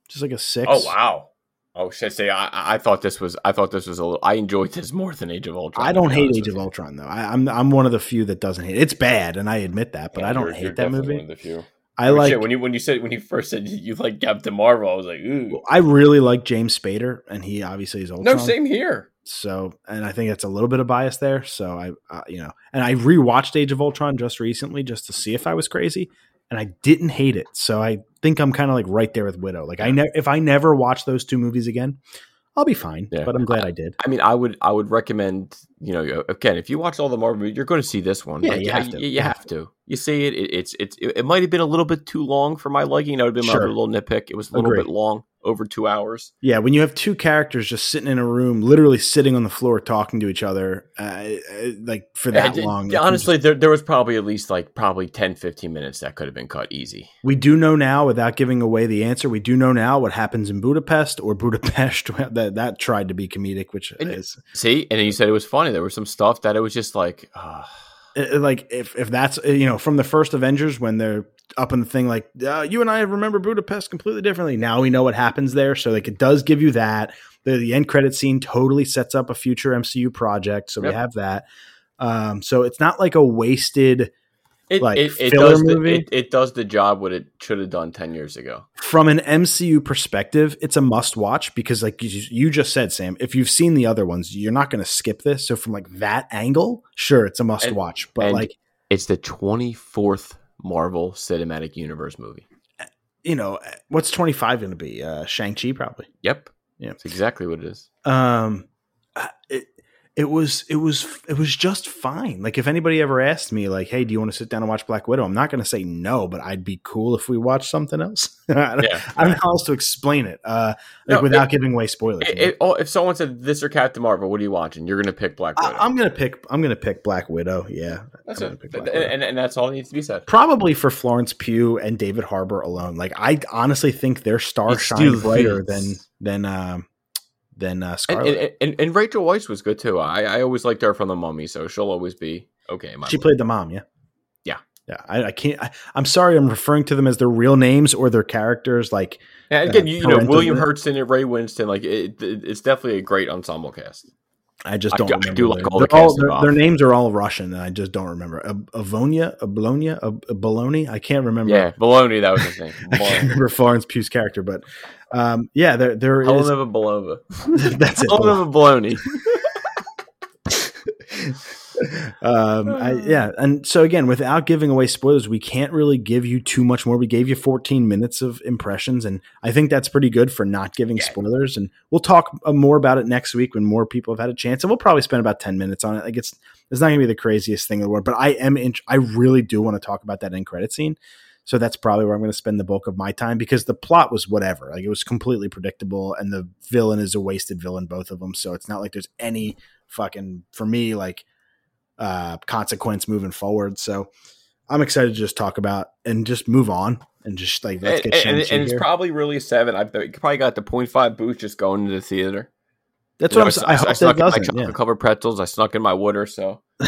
just like a six. Oh wow. Oh, I say I, I thought this was I thought this was a little I enjoyed this more than Age of Ultron. I don't hate Age of Ultron though. I, am I'm, I'm one of the few that doesn't hate it. It's bad, and I admit that, but yeah, I don't hate that movie. I like shit, when you when you said when you first said you like Captain Marvel, I was like, ooh. I really like James Spader, and he obviously is Ultron. No, same here. So, and I think it's a little bit of bias there. So I, uh, you know, and I rewatched Age of Ultron just recently just to see if I was crazy, and I didn't hate it. So I think I'm kind of like right there with Widow. Like I ne- if I never watch those two movies again, I'll be fine. Yeah. But I'm glad I, I, did. I mean, I would I would recommend you know again if you watch all the Marvel movies, you're going to see this one. Yeah, like, you, have you, you, have to. You see it. it it's it's it, it might have been a little bit too long for my liking. That would have been sure. my little nitpick. It was a little Agreed. bit long over two hours. Yeah, when you have two characters just sitting in a room, literally sitting on the floor talking to each other, uh, uh like for that long. Honestly, just, there, there was probably at least like probably 10, 15 minutes that could have been cut easy. We do know now, without giving away the answer, we do know now what happens in Budapest or Budapest that that tried to be comedic, which and, is see. And you said it was funny. There was some stuff that it was just like. Uh, like if if that's you know from the first Avengers when they're up in the thing like uh, you and I remember Budapest completely differently. Now we know what happens there, so like it does give you that. The, the end credit scene totally sets up a future MCU project, so yep. we have that. Um, so it's not like a wasted it, like it, it does the, it, it, does the job what it should have done 10 years ago. From an mcu perspective it's a must watch because like you, you just said sam if you've seen the other ones you're not going to skip this. So from like that angle sure it's a must and, watch but like it's the 24th marvel cinematic universe movie. You know what's 25 going to be? Uh shang-chi probably. Yep. Yeah. That's exactly what it is. Um it, it was it was it was just fine. Like if anybody ever asked me like, "Hey, do you want to sit down and watch Black Widow?" I'm not going to say no, but I'd be cool if we watched something else. I, yeah, I don't know how else to explain it, uh, like no, without it, giving away spoilers. It, oh, if someone said this or Captain Marvel, what are you watching? You're going to pick Black Widow. I, am going to pick. I'm going to pick Black Widow. Yeah, that's it. And, and, and, that's all needs to be said. Probably for Florence Pugh and David Harbour alone. Like I honestly think their star shine brighter than than. Um, than uh, Scarlett. And, and, and, Rachel Weisz was good too. I, I always liked her from the Mummy, so she'll always be okay. she played the mom, yeah, yeah, yeah. I, I can't. I, am sorry, I'm referring to them as their real names or their characters. Like yeah, again, uh, you, you know, William Hurtson and Ray Winstone. Like it, it, it's definitely a great ensemble cast. I just don't. I, remember I do like all the all, their, their, names are all Russian, and I just don't remember. Avonia, a Bologna, a Bologna. I can't remember. Yeah, Bologna. That was his name. I can't remember Florence Pugh's character, but um, yeah, there there Helena is. Belova. That's it. Helena Bologna. um, I, yeah, and so again, without giving away spoilers, we can't really give you too much more. We gave you 14 minutes of impressions, and I think that's pretty good for not giving yeah. spoilers. And we'll talk uh, more about it next week when more people have had a chance, and we'll probably spend about 10 minutes on it. Like it's it's not gonna be the craziest thing in the world, but I am in, I really do want to talk about that end credit scene so that's probably where I'm going to spend the bulk of my time because the plot was whatever. Like it was completely predictable, and the villain is a wasted villain, both of them. So it's not like there's any fucking for me like uh, consequence moving forward. So I'm excited to just talk about and just move on and just like let's and, get and, Shang-Chi and it's probably really seven. I probably got the 0.5 boost just going to the theater. That's You what know, I'm saying. I hope snuck that in my doesn't. Yeah. covered pretzels. I snuck in my water, so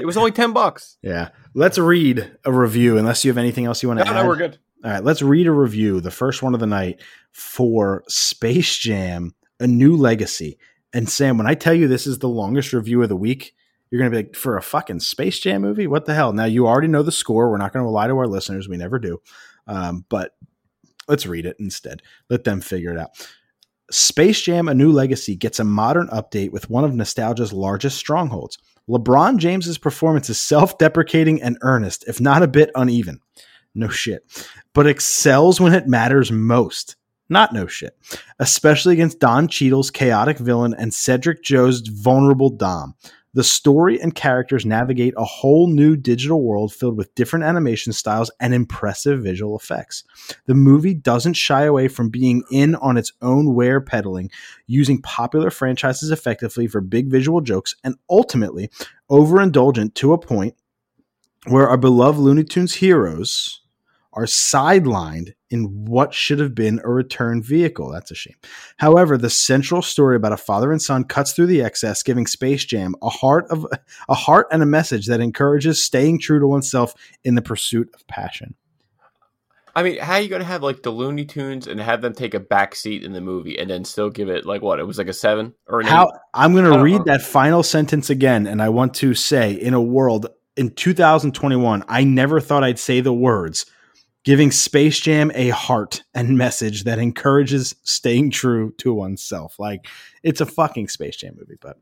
it was only ten bucks. yeah. Let's read a review unless you have anything else you want No, to add. no, we're good. All right, let's read a review, the first one of the night for Space Jam: A New Legacy. And Sam, when I tell you this is the longest review of the week, you're going to be like, for a fucking Space Jam movie? What the hell? Now, you already know the score. We're not going to lie to our listeners. We never do. Um, but let's read it instead. Let them figure it out. Space Jam: A New Legacy gets a modern update with one of nostalgia's largest strongholds. LeBron James's performance is self-deprecating and earnest, if not a bit uneven. No shit. But excels when it matters most. Not no shit. Especially against Don Cheadle's chaotic villain and Cedric Joe's vulnerable Dom. The story and characters navigate a whole new digital world filled with different animation styles and impressive visual effects. The movie doesn't shy away from being in on its own wear peddling, using popular franchises effectively for big visual jokes, and ultimately overindulgent to a point where our beloved Looney Tunes heroes are sidelined in what should have been a return vehicle. That's a shame. However, the central story about a father and son cuts through the excess, giving Space Jam a heart of a heart and a message that encourages staying true to oneself in the pursuit of passion. I mean, how are you going to have like the Looney Tunes and have them take a back seat in the movie and then still give it like what? It was like a seven or an How eight? I'm going to read know. that final sentence again, and I want to say, in a world in 2021, I never thought I'd say the words giving Space Jam a heart and message that encourages staying true to oneself. Like it's a fucking Space Jam movie, but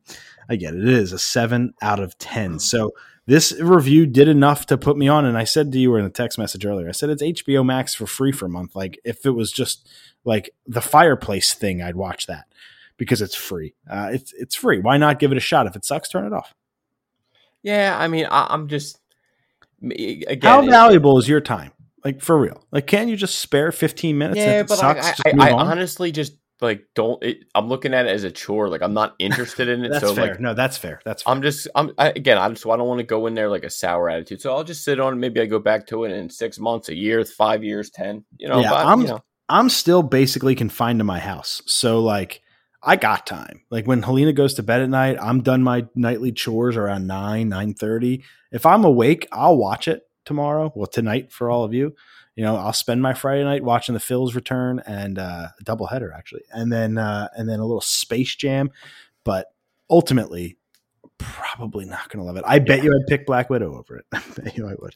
I get it. It is a seven out of 10. So this review did enough to put me on. And I said to you in a text message earlier, I said it's HBO Max for free for a month. Like if it was just like the fireplace thing, I'd watch that because it's free. Uh, it's it's free. Why not give it a shot? If it sucks, turn it off. Yeah, I mean, I, I'm just again. How valuable is your time? Like for real? Like, can't you just spare 15 minutes? Yeah, but sucks, like, I, I, I on? honestly just like don't. It, I'm looking at it as a chore. Like I'm not interested in it. That's so fair. like no, that's fair. That's fair. I'm just I'm I, again I just I don't want to go in there like a sour attitude. So I'll just sit on. it. Maybe I go back to it in six months, a year, five years, ten. You know, Yeah, but, I'm- you know. I'm still basically confined to my house. So like I got time. Like when Helena goes to bed at night, I'm done my nightly chores around 9, 9:30. If I'm awake, I'll watch it tomorrow. Well, tonight for all of you. You know, I'll spend my Friday night watching the Phils return and uh, a doubleheader actually. And then uh, and then a little Space Jam, but ultimately probably not going to love it. I bet you I'd pick Black Widow over it. I bet you I would.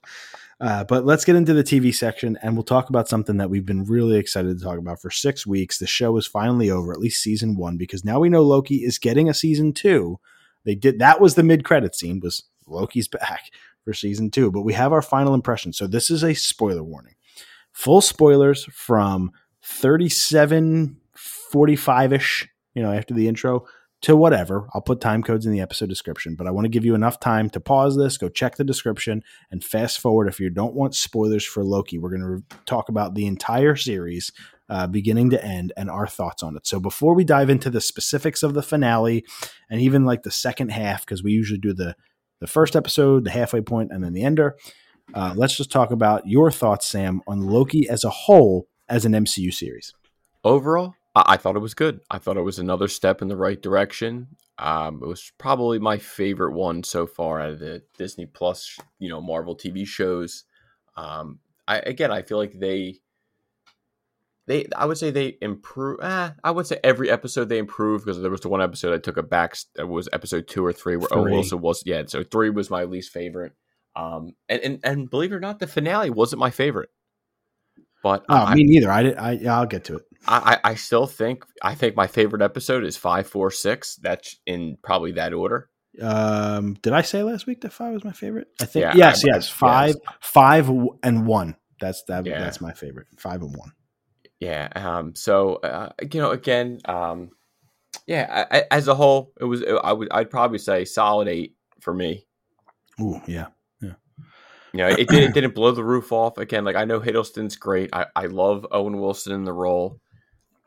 Uh, but let's get into the TV section and we'll talk about something that we've been really excited to talk about for six weeks. The show is finally over, at least season one, because now we know Loki is getting a season two. They did that was the mid credit scene was Loki's back for season two, but we have our final impression. So this is a spoiler warning. Full spoilers from 37 45 ish, you know, after the intro to whatever. I'll put time codes in the episode description, but I want to give you enough time to pause this, go check the description, and fast forward if you don't want spoilers for Loki. We're going to re- talk about the entire series, uh, beginning to end, and our thoughts on it. So before we dive into the specifics of the finale and even like the second half, because we usually do the the first episode, the halfway point, and then the ender. Uh, let's just talk about your thoughts, Sam, on Loki as a whole as an MCU series. overall, I, I thought it was good. I thought it was another step in the right direction. Um, it was probably my favorite one so far out of the Disney Plus, you know, Marvel TV shows. Um, I again, I feel like they, they, I would say they improve. Eh, I would say every episode they improved because there was the one episode I took a back. That was episode two or three where Owen Wilson was. Yeah, so three was my least favorite. Um, and and, and believe it or not, the finale wasn't my favorite. But Oh, I, me neither. I, did, I yeah, I'll get to it. I, I I still think I think my favorite episode is five, four, six. That's in probably that order. Um, did I say last week that five was my favorite? I think Yeah, yes, I- yes, five, five and one. That's that. Yeah. That's my favorite. Five and one. Yeah. Um. So uh, you know, again, um, yeah. I, I, as a whole, it was. I would. I'd probably say solid eight for me. Ooh, yeah. Yeah. You know, it, did, it didn't blow the roof off. Again, like I know Hiddleston's great. I, I love Owen Wilson in the role.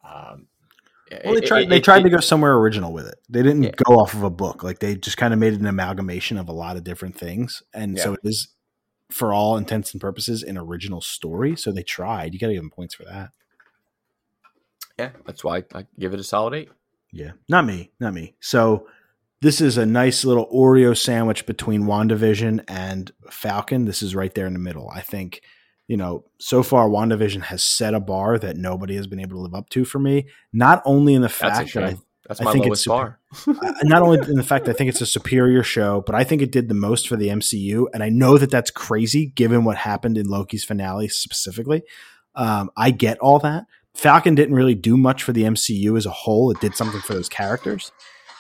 Um, Well, they tried. it- they tried it- to go somewhere original with it. They didn't Yeah. go off of a book. Like they just kind of made an amalgamation of a lot of different things, and so Yeah. it is for all intents and purposes, an original story. So they tried. You got to give them points for that. Yeah, that's why I give it a solid eight. Yeah, not me, not me. So this is a nice little Oreo sandwich between WandaVision and Falcon. This is right there in the middle. I think, you know, so far WandaVision has set a bar that nobody has been able to live up to for me. Not only in the fact that I, that's my I think lowest it's bar. not only in the fact I think it's a superior show, but I think it did the most for the MCU. And I know that that's crazy given what happened in Loki's finale specifically. Um, I get all that. Falcon didn't really do much for the MCU as a whole. It did something for those characters,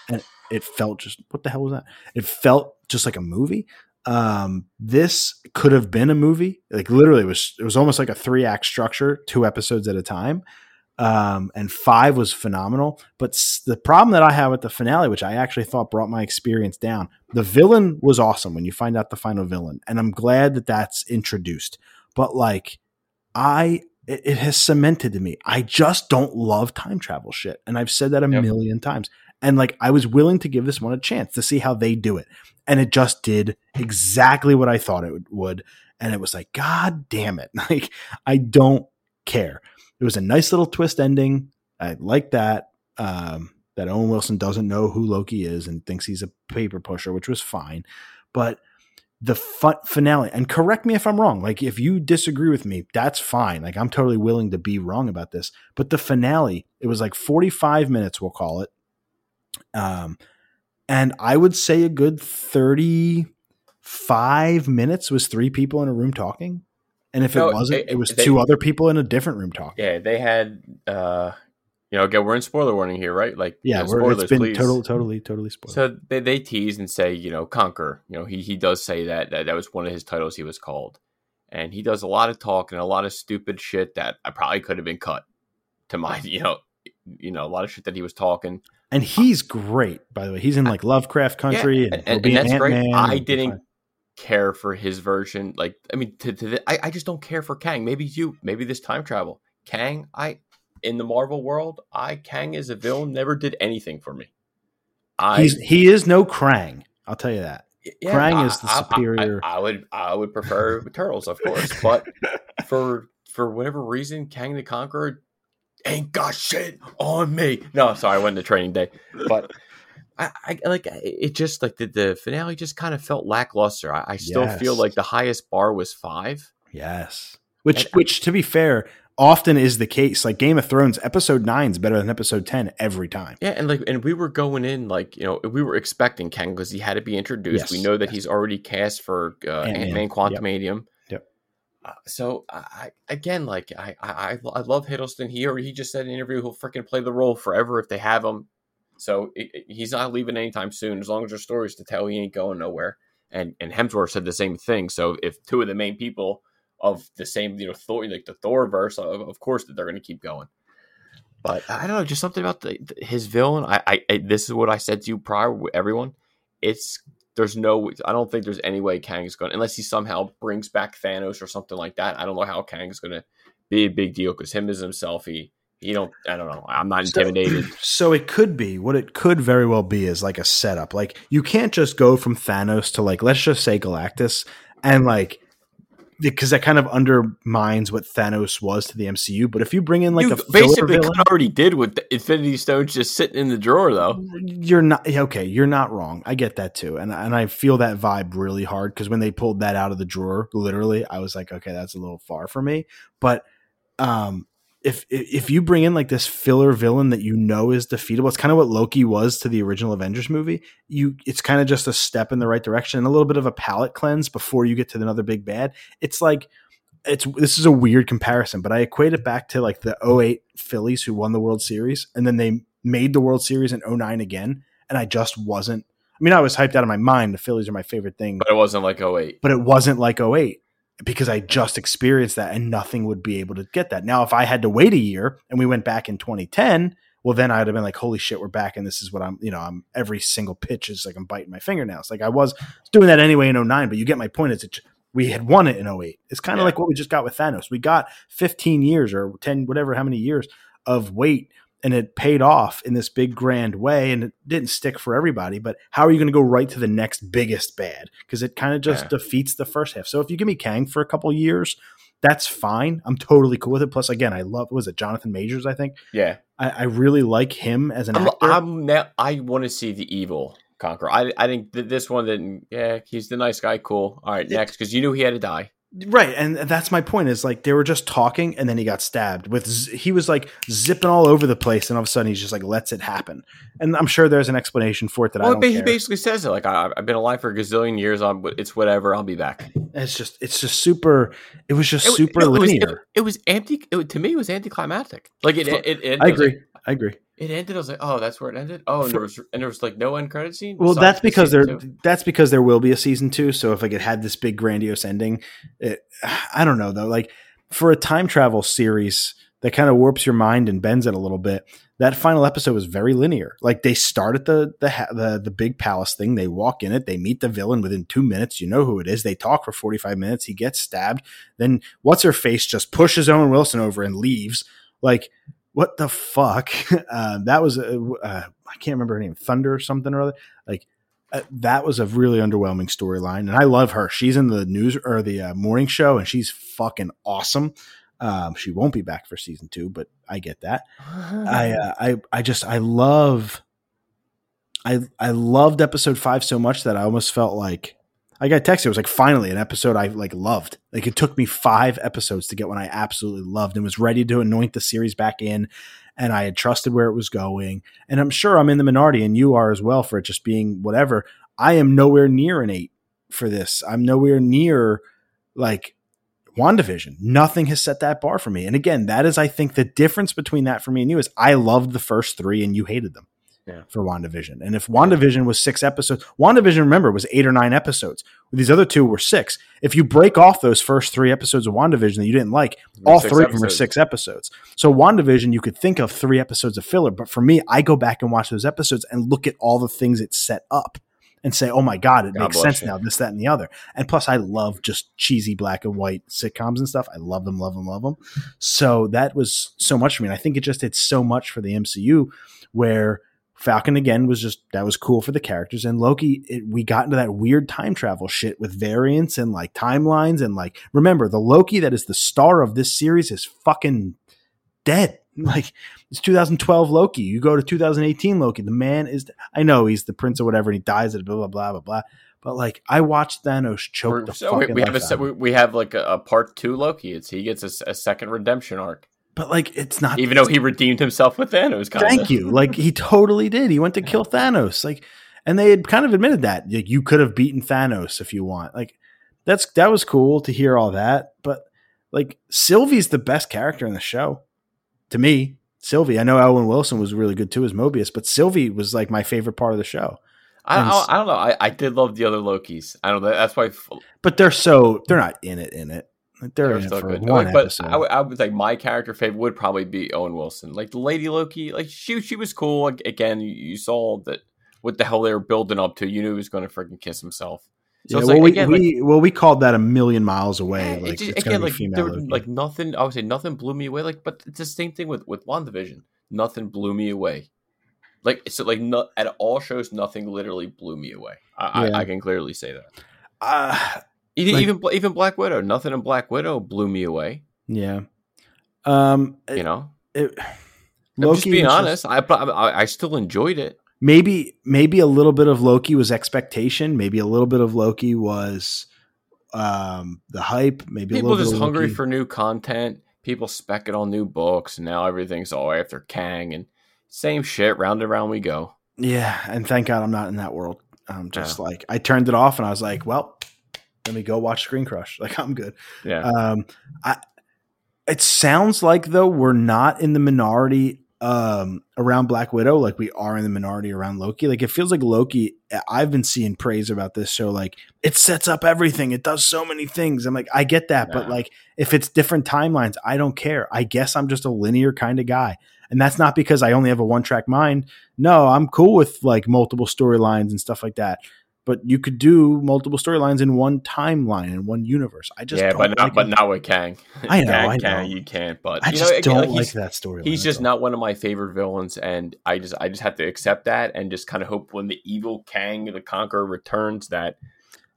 and it felt just what the hell was that? It felt just like a movie. Um, this could have been a movie. Like literally, it was it was almost like a three act structure, two episodes at a time. Um, and five was phenomenal. But the problem that I have with the finale, which I actually thought brought my experience down, the villain was awesome when you find out the final villain, and I'm glad that that's introduced. But like, I it, it, has cemented to me. I just don't love time travel shit. And I've said that a yep. million times. And like I was willing to give this one a chance to see how they do it. And it just did exactly what I thought it would. And it was like, God damn it. Like I don't care. It was a nice little twist ending. I like that. Um, that Owen Wilson doesn't know who Loki is and thinks he's a paper pusher, which was fine. But the finale. And correct me if i'm wrong. Like if you disagree with me that's fine. Like i'm totally willing to be wrong about this. But the finale it was like 45 minutes we'll call it. Um and i would say a good 35 minutes was three people in a room talking. And if no, it wasn't it, it was they, two other people in a different room talking. Yeah they had uh you know, again, we're in spoiler warning here, right? Like, yeah, you know, spoilers, it's been please. total, totally, totally spoiled. So they, they tease and say, you know, conquer. You know, he he does say that, that that was one of his titles. He was called, and he does a lot of talk and a lot of stupid shit that I probably could have been cut. To my, you know, you know, a lot of shit that he was talking. And he's great, by the way. He's in like Lovecraft Country, yeah, and, and, and, that's Ant-Man great. I didn't care for his version. Like, I mean, to, to the, I, I just don't care for Kang. Maybe you, maybe this time travel. Kang, I in the Marvel world, I Kang as a villain never did anything for me. I He's, he is no Krang. I'll tell you that. Yeah, Krang I, is the superior. I, I, I, would I would prefer turtles, of course, but for for whatever reason, Kang the Conqueror ain't got shit on me. No, sorry, I went to training day, but I, I like it. Just like the, the finale just kind of felt lackluster. I, I still yes. feel like the highest bar was five. Yes, which and, which to be fair, often is the case. Like Game of Thrones, episode nine is better than episode ten every time. Yeah, and like, and we were going in like you know we were expecting Kang because he had to be introduced. Yes, we know that yes. he's already cast for uh, Ant Man Quantumanium. Yep. yep. Uh, so I again like I, I I love Hiddleston. He or he just said in an interview he'll freaking play the role forever if they have him. So it, it, he's not leaving anytime soon. As long as there's stories to tell, he ain't going nowhere. And and Hemsworth said the same thing. So if two of the main people of the same, you know, Thor, like the Thor verse, of, of course that they're going to keep going. But I don't know, just something about the, his villain. I, I, I, this is what I said to you prior, everyone. It's there's no, I don't think there's any way Kang is going unless he somehow brings back Thanos or something like that. I don't know how Kang is going to be a big deal because him as himself, he he don't I don't know. I'm not intimidated. So, so, it could be what it could very well be is like a setup. Like you can't just go from Thanos to like let's just say Galactus and like because that kind of undermines what Thanos was to the MCU. But if you bring in like you a basically villain, already did with the Infinity Stones just sitting in the drawer, though. You're not okay. You're not wrong. I get that too, and and I feel that vibe really hard because when they pulled that out of the drawer, literally, I was like, okay, that's a little far for me. But um, if if you bring in like this filler villain that you know is defeatable, it's kind of what Loki was to the original Avengers movie. You, it's kind of just a step in the right direction and a little bit of a palate cleanse before you get to another big bad. It's like it's this is a weird comparison, but I equate it back to like the 08 Phillies who won the World Series and then they made the World Series in 09 again, and I just wasn't. I mean, I was hyped out of my mind. The Phillies are my favorite thing, but it wasn't like 08. But it wasn't like 08 because I just experienced that and nothing would be able to get that. Now, if I had to wait a year and we went back in 2010, well, then I'd have been like, holy shit, we're back. And this is what I'm, you know, I'm every single pitch is like I'm biting my fingernails. Like I was doing that anyway in 09, but you get my point. It's, we had won it in 08. It's kind of yeah. like what we just got with Thanos. We got 15 years or 10, whatever, how many years of wait. And it paid off in this big grand way and it didn't stick for everybody but how are you going to go right to the next biggest bad because it kind of just Yeah. defeats the first half so if you give me kang for a couple years that's fine i'm totally cool with it plus again i love was it jonathan majors i think Yeah, i, I really like him as an I'm, actor I'm now. I want to see the evil conqueror. I I think that this one didn't. Yeah, he's the nice guy. Cool. All right, next because you knew he had to die. Right, and that's my point. Is like they were just talking, and then he got stabbed. With z- he was like zipping all over the place, and all of a sudden he's just like lets it happen. And I'm sure there's an explanation for it that I Well, don't but he care. basically says it like I, I've been alive for a gazillion years. I'm, it's whatever. I'll be back. It's just it's just super. It was just It, super it was, linear. it, it was anti. It, to me, it was anticlimactic. Like it. It. it, it I was like- agree. I agree. It ended. I was like, oh, that's where it ended. Oh, and there was and there was like no end credit scene. Well, that's because there. two? That's because there will be a season two. So if like it had this big grandiose ending, it, I don't know though. Like for a time travel series that kind of warps your mind and bends it a little bit. That final episode was very linear. Like they start at the the the the big palace thing. They walk in it. They meet the villain within two minutes. You know who it is. They talk for forty five minutes. He gets stabbed. Then what's her face just pushes Owen Wilson over and leaves. Like what the fuck? Uh, that was a, uh, I can't remember her name. Thunder or something or other. Like uh, that was a really underwhelming storyline, and I love her. She's in the news or the uh, morning show, and she's fucking awesome. Um, she won't be back for season two, but I get that. I, uh, I, I just, I love, I, I loved episode five so much that I almost felt like I got texted. It was like finally an episode I like loved. Like it took me five episodes to get one I absolutely loved and was ready to anoint the series back in. And I had trusted where it was going. And I'm sure I'm in the minority, and you are as well for it just being whatever. I am nowhere near an eight for this. I'm nowhere near like WandaVision. Nothing has set that bar for me. And again, that is, I think, the difference between that for me and you is I loved the first three and you hated them Yeah. for WandaVision. And if WandaVision was six episodes, WandaVision, remember, was eight or nine episodes. These other two were six. If you break off those first three episodes of WandaVision that you didn't like, all three of them episodes. six episodes. So WandaVision, you could think of three episodes of filler. But for me, I go back and watch those episodes and look at all the things it set up and say, oh my God, it God makes sense you. now, this, that, and the other. And plus, I love just cheesy black and white sitcoms and stuff. I love them, love them, love them. So that was so much for me. And I think it just did so much for the MCU where Falcon again was just that was cool for the characters. And Loki, it, we got into that weird time travel shit with variants and like timelines. And like, remember, the Loki that is the star of this series is fucking dead. Like it's 2012 Loki. You go to 2018 Loki. The man is. I know he's the prince or whatever, and he dies at blah blah blah blah blah. But like, I watched Thanos choke We're- the so we, fucking we have a life se- out. we, have like a, a part two Loki. It's he gets a second redemption arc, But like, it's not. even though he redeemed himself with Thanos. Kinda. Thank you. Like he totally did. He went to kill Thanos. Like, and they had kind of admitted that like, you could have beaten Thanos if you want. Like, that's that was cool to hear all that. But like, Sylvie's the best character in the show to me. Sylvie. I know Owen Wilson was really good too as Mobius, but Sylvie was like my favorite part of the show. I, I, I don't know. I, I did love the other Lokis. I don't know. That's why But they're so they're not in it. In it. Like, they're, they're in it still for good. one Like, but episode. I, would- I would like my character favorite would probably be Owen Wilson. Like the Lady Loki, like she she was cool. Like, again, you, you saw that what the hell they were building up to. You knew he was going to freaking kiss himself. So yeah, it's well, like, we, again, we well we called that a million miles away. Yeah, it like just- it's again, like there, like nothing. I would say nothing blew me away. Like, but it's the same thing with with Wandavision. Nothing blew me away. Like so, like not at all shows. Nothing literally blew me away. I, Yeah. I, I can clearly say that. Uh, Even Like- even even Black Widow. Nothing in Black Widow blew me away. yeah. Um, You know, it, I'm just being honest. I, I I still enjoyed it. maybe maybe a little bit of Loki was expectation. Maybe a little bit of Loki was um, the hype. Maybe a People little just bit of hungry Loki. for new content. People specking on new books, and now everything's all after Kang and same shit. Round and round we go. yeah. And thank God I'm not in that world. I'm just like I turned it off and I was like, well, let me go watch Screen Crush. Like I'm good. Yeah, Um, I, it sounds like though we're not in the minority um, around Black Widow, like we are in the minority around Loki. Like it feels like Loki. I've been seeing praise about this show. Like it sets up everything. It does so many things. I'm like, I get that, but like if it's different timelines, I don't care. I guess I'm just a linear kind of guy. And that's not because I only have a one track mind. No, I'm cool with like multiple storylines and stuff like that. But you could do multiple storylines in one timeline in one universe. I just yeah, but not like but not with Kang. I know, Kang, I Kang, know. you can't. But I you just know, don't like that storyline. He's just not one of my favorite villains, and I just I just have to accept that and just kind of hope when the evil Kang the Conqueror returns that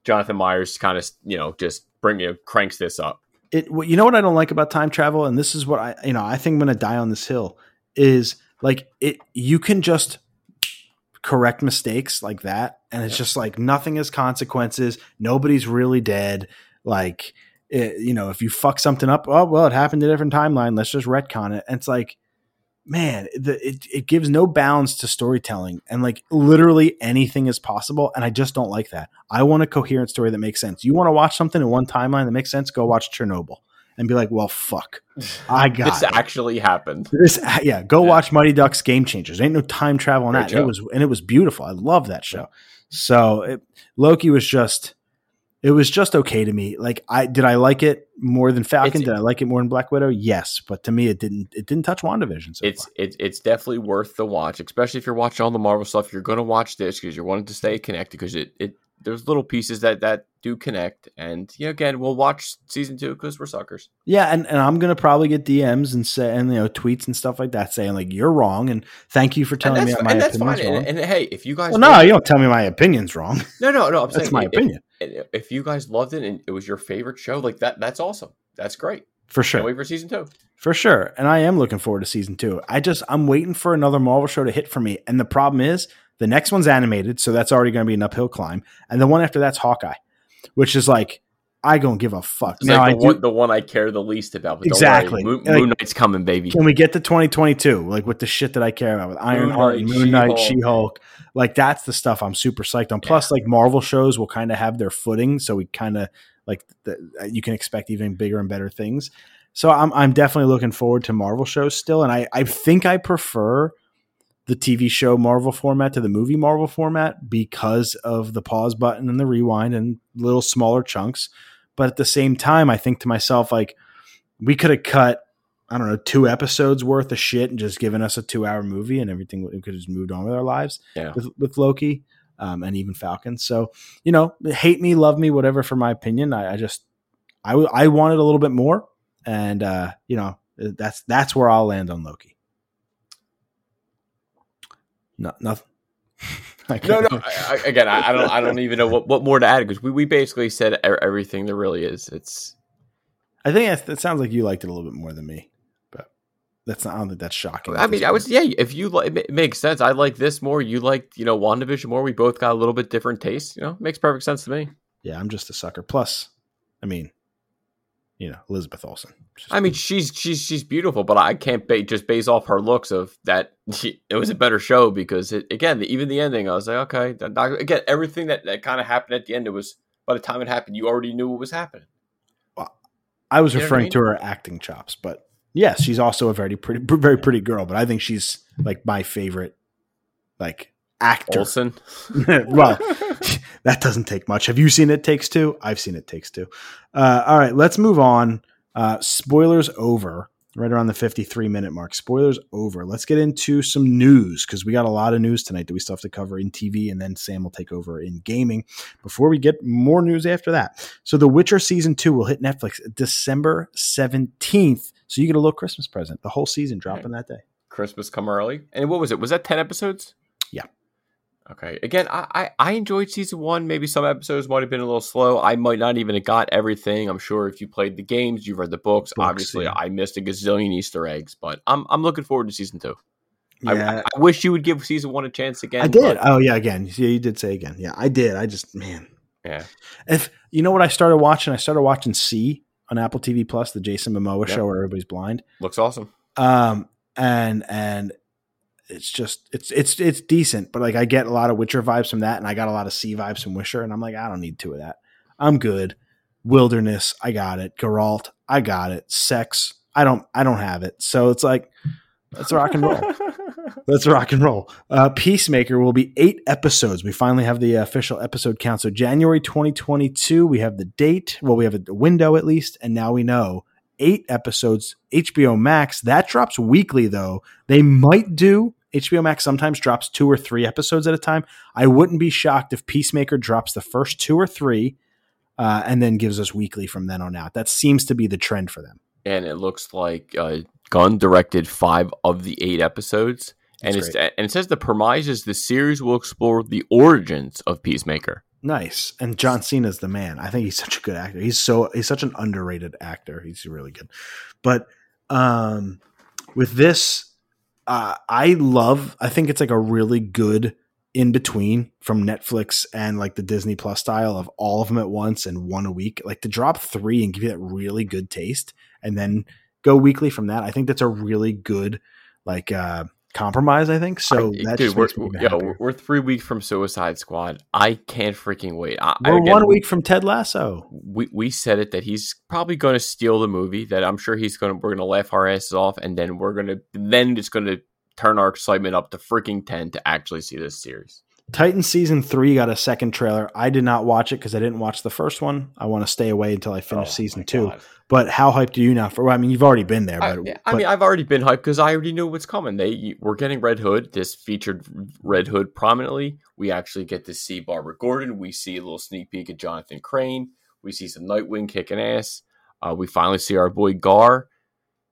Jonathan Myers kind of you know just bring you cranks this up. it you know what I don't like about time travel, and this is what I you know I think I'm gonna die on this hill is like it you can just correct mistakes like that, and it's just like nothing has consequences. Nobody's really dead. Like it, you know, if you fuck something up, oh well, it happened in a different timeline. Let's just retcon it. And it's like, man, the, it it gives no bounds to storytelling, and like literally anything is possible. And I just don't like that. I want a coherent story that makes sense. You want to watch something in one timeline that makes sense? Go watch Chernobyl and be like, well, fuck, I got this it. actually happened. This, yeah, go Yeah. watch Mighty Ducks Game Changers. Ain't no time travel on Great that. show. It was and it was beautiful. I love that show. So it, Loki was just, it was just okay to me. Like I did, I like it more than Falcon. It's- did I like it more than Black Widow? Yes, but to me, it didn't. It didn't touch Wandavision. So It's it's it's definitely worth the watch, especially if you're watching all the Marvel stuff. You're gonna watch this because you're wanting to stay connected because it it there's little pieces that that do connect. And yeah, again, we'll watch season two because we're suckers. yeah, and, and I'm gonna probably get DMs and say and you know tweets and stuff like that saying like you're wrong and thank you for telling me that my opinion's fine. wrong. And, and hey, if you guys well, no, you don't tell me my opinion's wrong. no no no, I'm That's saying my if- opinion if, you guys loved it and it was your favorite show, like that, that's awesome. That's great. for Can't sure. wait for season two. For sure. And I am looking forward to season two. I just, I'm waiting for another Marvel show to hit for me. And the problem is the next one's animated. So that's already going to be an uphill climb. And the one after that's Hawkeye, which is like, I don't give a fuck. It's now, like I the, do, one, the one I care the least about. But Exactly. Don't worry, Moon, Like- Moon Knight's coming, baby. can we get to 2022? Like with the shit that I care about with Ironheart, Knight, Moon Knight, She-Hulk. Like that's the stuff I'm super psyched on. Plus, like Marvel shows will kind of have their footing. So we kind of like, the, you can expect even bigger and better things. So I'm I'm definitely looking forward to Marvel shows still, and I I think I prefer the TV show Marvel format to the movie Marvel format because of the pause button and the rewind and little smaller chunks. But at the same time, I think to myself like we could have cut I don't know two episodes worth of shit and just given us a two hour movie and everything we could have just moved on with our lives Yeah. with with Loki um, and even Falcon. So you know, hate me, love me, whatever for my opinion. I, I just I w- I wanted a little bit more, and uh, you know that's that's where I'll land on Loki. No, nothing. I No, no. I, I, again, I, I don't. I don't even know what, what more to add because we, we basically said everything there really is. It's I think it, it sounds like you liked it a little bit more than me, but that's not. I don't think that's shocking. I mean, this I was point. yeah. If you like, it, makes sense. I like this more. You like you know Wandavision more. We both got a little bit different tastes. You know, makes perfect sense to me. yeah. I'm just a sucker. Plus, I mean, you know, Elizabeth Olsen. She's- I mean, she's she's she's beautiful, but I can't ba- just base off her looks of that. It was a better show because it, again, the, even the ending, I was like, okay, again, everything that, that kind of happened at the end, it was by the time it happened, you already knew what was happening. I was You what I referring mean? to her acting chops, but yes, she's also a very pretty, very pretty girl. But I think she's like my favorite, like actor. Olsen, well, that doesn't take much. Have you seen It Takes Two? I've seen It Takes Two. Uh, all right, let's move on. Uh, spoilers over. Right around the 53 minute mark. Spoilers over. Let's get into some news because we got a lot of news tonight that we still have to cover in TV, and then Sam will take over in gaming before we get more news after that. So, The Witcher season two will hit Netflix December 17th. So, you get a little Christmas present. The whole season dropping that day. Christmas come early, and what was it? Was that ten episodes? Okay. Again, I, I I enjoyed season one. Maybe some episodes might have been a little slow. I might not even have got everything. I'm sure if you played the games, you've read the books. Books, obviously, yeah. I missed a gazillion Easter eggs, but I'm I'm looking forward to season two. I- Yeah, I, wish you would give season one a chance again. I did. but- Oh yeah, again. Yeah, you did say again. Yeah, I did. I just man. yeah. If you know what I started watching, I started watching See on Apple TV Plus, the Jason Momoa Yep. show where everybody's blind. Looks awesome. Um, and and it's just it's it's it's decent, but like I get a lot of Witcher vibes from that, and I got a lot of See vibes from Witcher, and I'm like, I don't need two of that. I'm good. Wilderness, I got it. Geralt, I got it. Sex, I don't I don't have it. So it's like let's rock and roll. Let's rock and roll. Uh, Peacemaker will be eight episodes. We finally have the official episode count. So January 2022, we have the date. Well, we have a window at least, and now we know eight episodes. HBO Max that drops weekly though. They might do HBO Max sometimes drops two or three episodes at a time. I wouldn't be shocked if Peacemaker drops the first two or three uh, and then gives us weekly from then on out. That seems to be the trend for them. And it looks like uh, Gunn directed five of the eight episodes. And, That's and it says the premise is the series will explore the origins of Peacemaker. Nice. And John Cena's the man. I think he's such a good actor. He's so he's such an underrated actor. He's really good. But um with this uh I love I think it's like a really good in between from Netflix and like the Disney Plus style of all of them at once and one a week. Like to drop 3 and give you that really good taste and then go weekly from that. I think that's a really good like uh compromise. I think so. I- dude, we're, makes me even yo, we're three weeks from Suicide Squad. I can't freaking wait. I, We're again, one we- week from Ted Lasso. we we said it that he's probably going to steal the movie. That I'm sure he's going to we're going to laugh our asses off, and then we're going to then it's going to turn our excitement up to freaking ten to actually see this series. Titan season three got a second trailer. I did not watch it because I didn't watch the first one. I want to stay away until I finish Oh, season two. God. But how hyped are you now for? Well, I mean, you've already been there, I, but, yeah, I but mean, I've already been hyped because I already knew what's coming. They we're getting Red Hood. This featured Red Hood prominently. We actually get to see Barbara Gordon. We see a little sneak peek of Jonathan Crane. We see some Nightwing kicking ass. Uh, we finally see our boy Gar.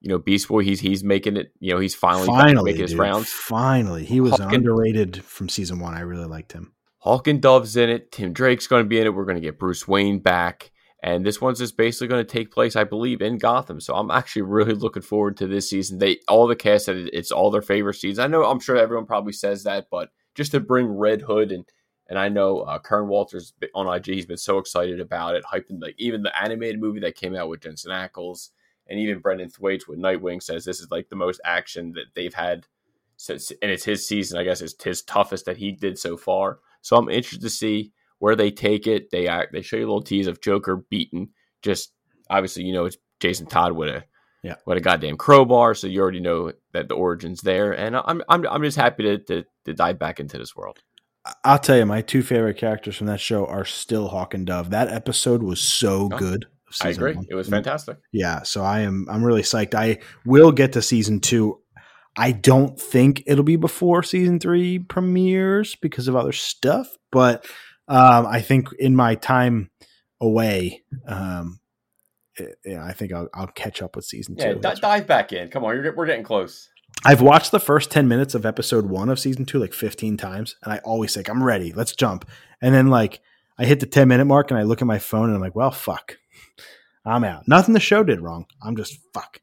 You know, Beast Boy. He's he's making it. You know, he's finally, finally, making his dude, rounds. finally, he was underrated from season one. I really liked him. Hawk and Dove's in it. Tim Drake's going to be in it. We're going to get Bruce Wayne back. And this one's just basically going to take place, I believe, in Gotham. So I'm actually really looking forward to this season. They all the cast said it's all their favorite seasons. I know I'm sure everyone probably says that, but just to bring Red Hood and and I know uh, Kern Walters on IG, he's been so excited about it, hyping like even the animated movie that came out with Jensen Ackles and even Brenton Thwaites with Nightwing says this is like the most action that they've had since, and it's his season. I guess it's his toughest that he did so far. So I'm interested to see where they take it. They act, they show you a little tease of Joker beaten. Just obviously, you know, it's Jason Todd with a Yeah. with a goddamn crowbar, so you already know that the origins there. And I'm I'm I'm just happy to to, to dive back into this world. I'll tell you, my two favorite characters from that show are still Hawk and Dove. That episode was so Oh, good. I agree. one. It was fantastic. Yeah, so I am I'm really psyched. I will get to season two. I don't think it'll be before season three premieres because of other stuff, but um, I think in my time away, um, eh, yeah, I think I'll, I'll catch up with season Yeah, two. di- dive back in. Come on, you're, we're getting close. I've watched the first 10 minutes of episode one of season two like 15 times, and I always think, I'm ready, let's jump. And then, like, I hit the 10 minute mark and I look at my phone and I'm like, well, fuck. I'm out. Nothing the show did wrong. I'm just fuck.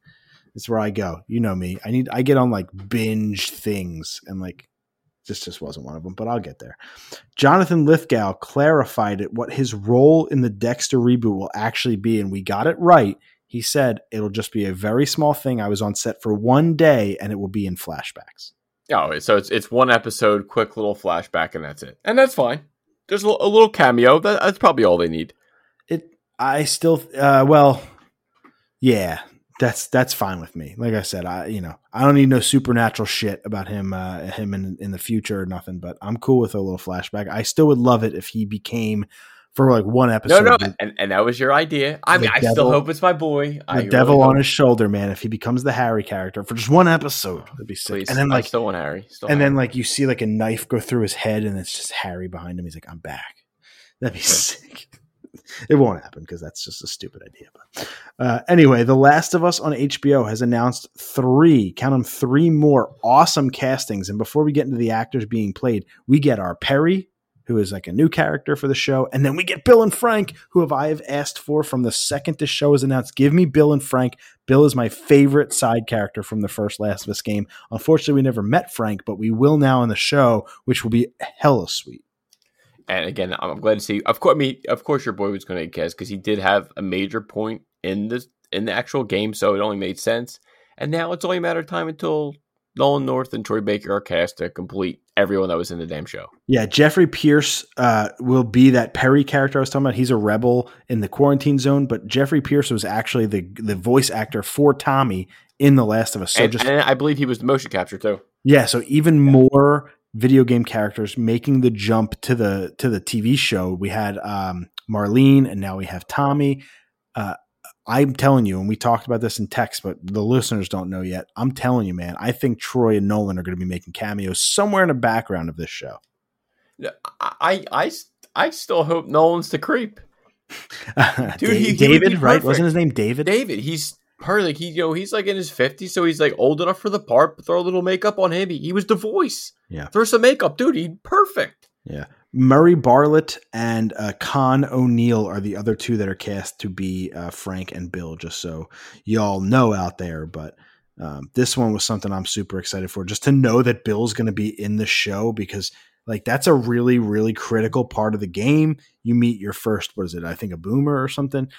It's where I go. You know me. I need, I get on like binge things and like, this just wasn't one of them, but I'll get there. Jonathan Lithgow clarified it what his role in the Dexter reboot will actually be, and we got it right. He said it'll just be a very small thing. I was on set for one day, and it will be in flashbacks. Oh, so it's it's one episode, quick little flashback, and that's it. And that's fine. There's a, little cameo. That, that's probably all they need. I still, uh, well, yeah, that's that's fine with me. Like I said, I you know I don't need no supernatural shit about him, uh, him in in the future or nothing. But I'm cool with a little flashback. I still would love it if he became for like one episode. no, the- and, and that was your idea. I mean, I still hope it's my boy. I the really devil on his shoulder, man. If he becomes the Harry character for just one episode, that'd be sick. Please, and then I like, still want Harry. Still and Harry. then like you see like a knife go through his head, and it's just Harry behind him. He's like, "I'm back." That'd be sick. It won't happen because that's just a stupid idea. But uh, anyway, The Last of Us on HBO has announced three, count them, three more awesome castings. And before we get into the actors being played, we get our Perry, who is like a new character for the show, and then we get Bill and Frank, who have I have asked for from the second the show is announced. Give me Bill and Frank. Bill is my favorite side character from the first Last of Us game. Unfortunately, we never met Frank, but we will now in the show, which will be hella sweet. And again, I'm glad to see. Of course, I mean, of course, your boy was going to get cast because he did have a major point in this in the actual game, so it only made sense. And now it's only a matter of time until Nolan North and Troy Baker are cast to complete everyone that was in the damn show. Yeah, Jeffrey Pierce uh, will be that Perry character I was talking about. He's a rebel in the quarantine zone, but Jeffrey Pierce was actually the the voice actor for Tommy in The Last of Us. So and, just and I believe he was the motion capture too. yeah, so even more video game characters making the jump to the to the TV show. We had um, Marlene, and now we have Tommy. Uh, I'm telling you, and we talked about this in text, but the listeners don't know yet. I'm telling you, man, I think Troy and Nolan are going to be making cameos somewhere in the background of this show. I I I still hope Nolan's the creep. Dude, he, David, he right? Wasn't his name David? David. He's part like he, you know, he's like in his fifties, so he's like old enough for the part. But throw a little makeup on him. He, he was the voice. Yeah, throw some makeup, dude. He perfect. Yeah. Murray Bartlett and uh, Con O'Neill are the other two that are cast to be uh, Frank and Bill, just so y'all know out there. But um, this one was something I'm super excited for, just to know that Bill's going to be in the show because, like, that's a really, really critical part of the game. You meet your first, what is it? I think a boomer or something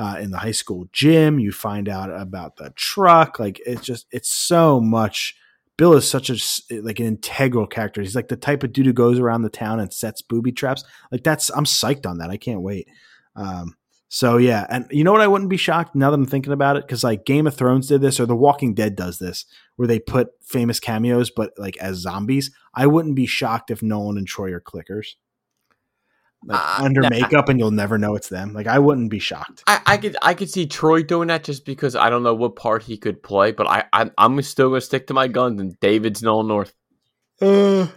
uh, in the high school gym. You find out about the truck. Like, it's just, it's so much Bill is such a like an integral character. He's like the type of dude who goes around the town and sets booby traps. Like that's I'm psyched on that. I can't wait. Um, so yeah, and you know what? I wouldn't be shocked now that I'm thinking about it because like Game of Thrones did this or The Walking Dead does this, where they put famous cameos but like as zombies. I wouldn't be shocked if Nolan and Troy are clickers like uh, under makeup and you'll never know it's them. Like I wouldn't be shocked. I, I, could I could see Troy doing that just because I don't know what part he could play, but I, I am still gonna stick to my guns and David's Nolan North.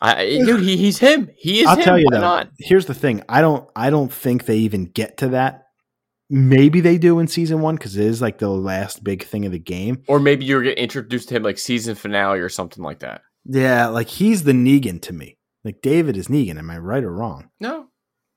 Uh, I, dude, he, he's him. He is. I'll him. tell you Why though. Not? Here's the thing. I don't I don't think they even get to that. Maybe they do in season one because it is like the last big thing of the game. Or maybe you're introduced to him like season finale or something like that. Yeah, like he's the Negan to me. Like David is Negan. Am I right or wrong? No,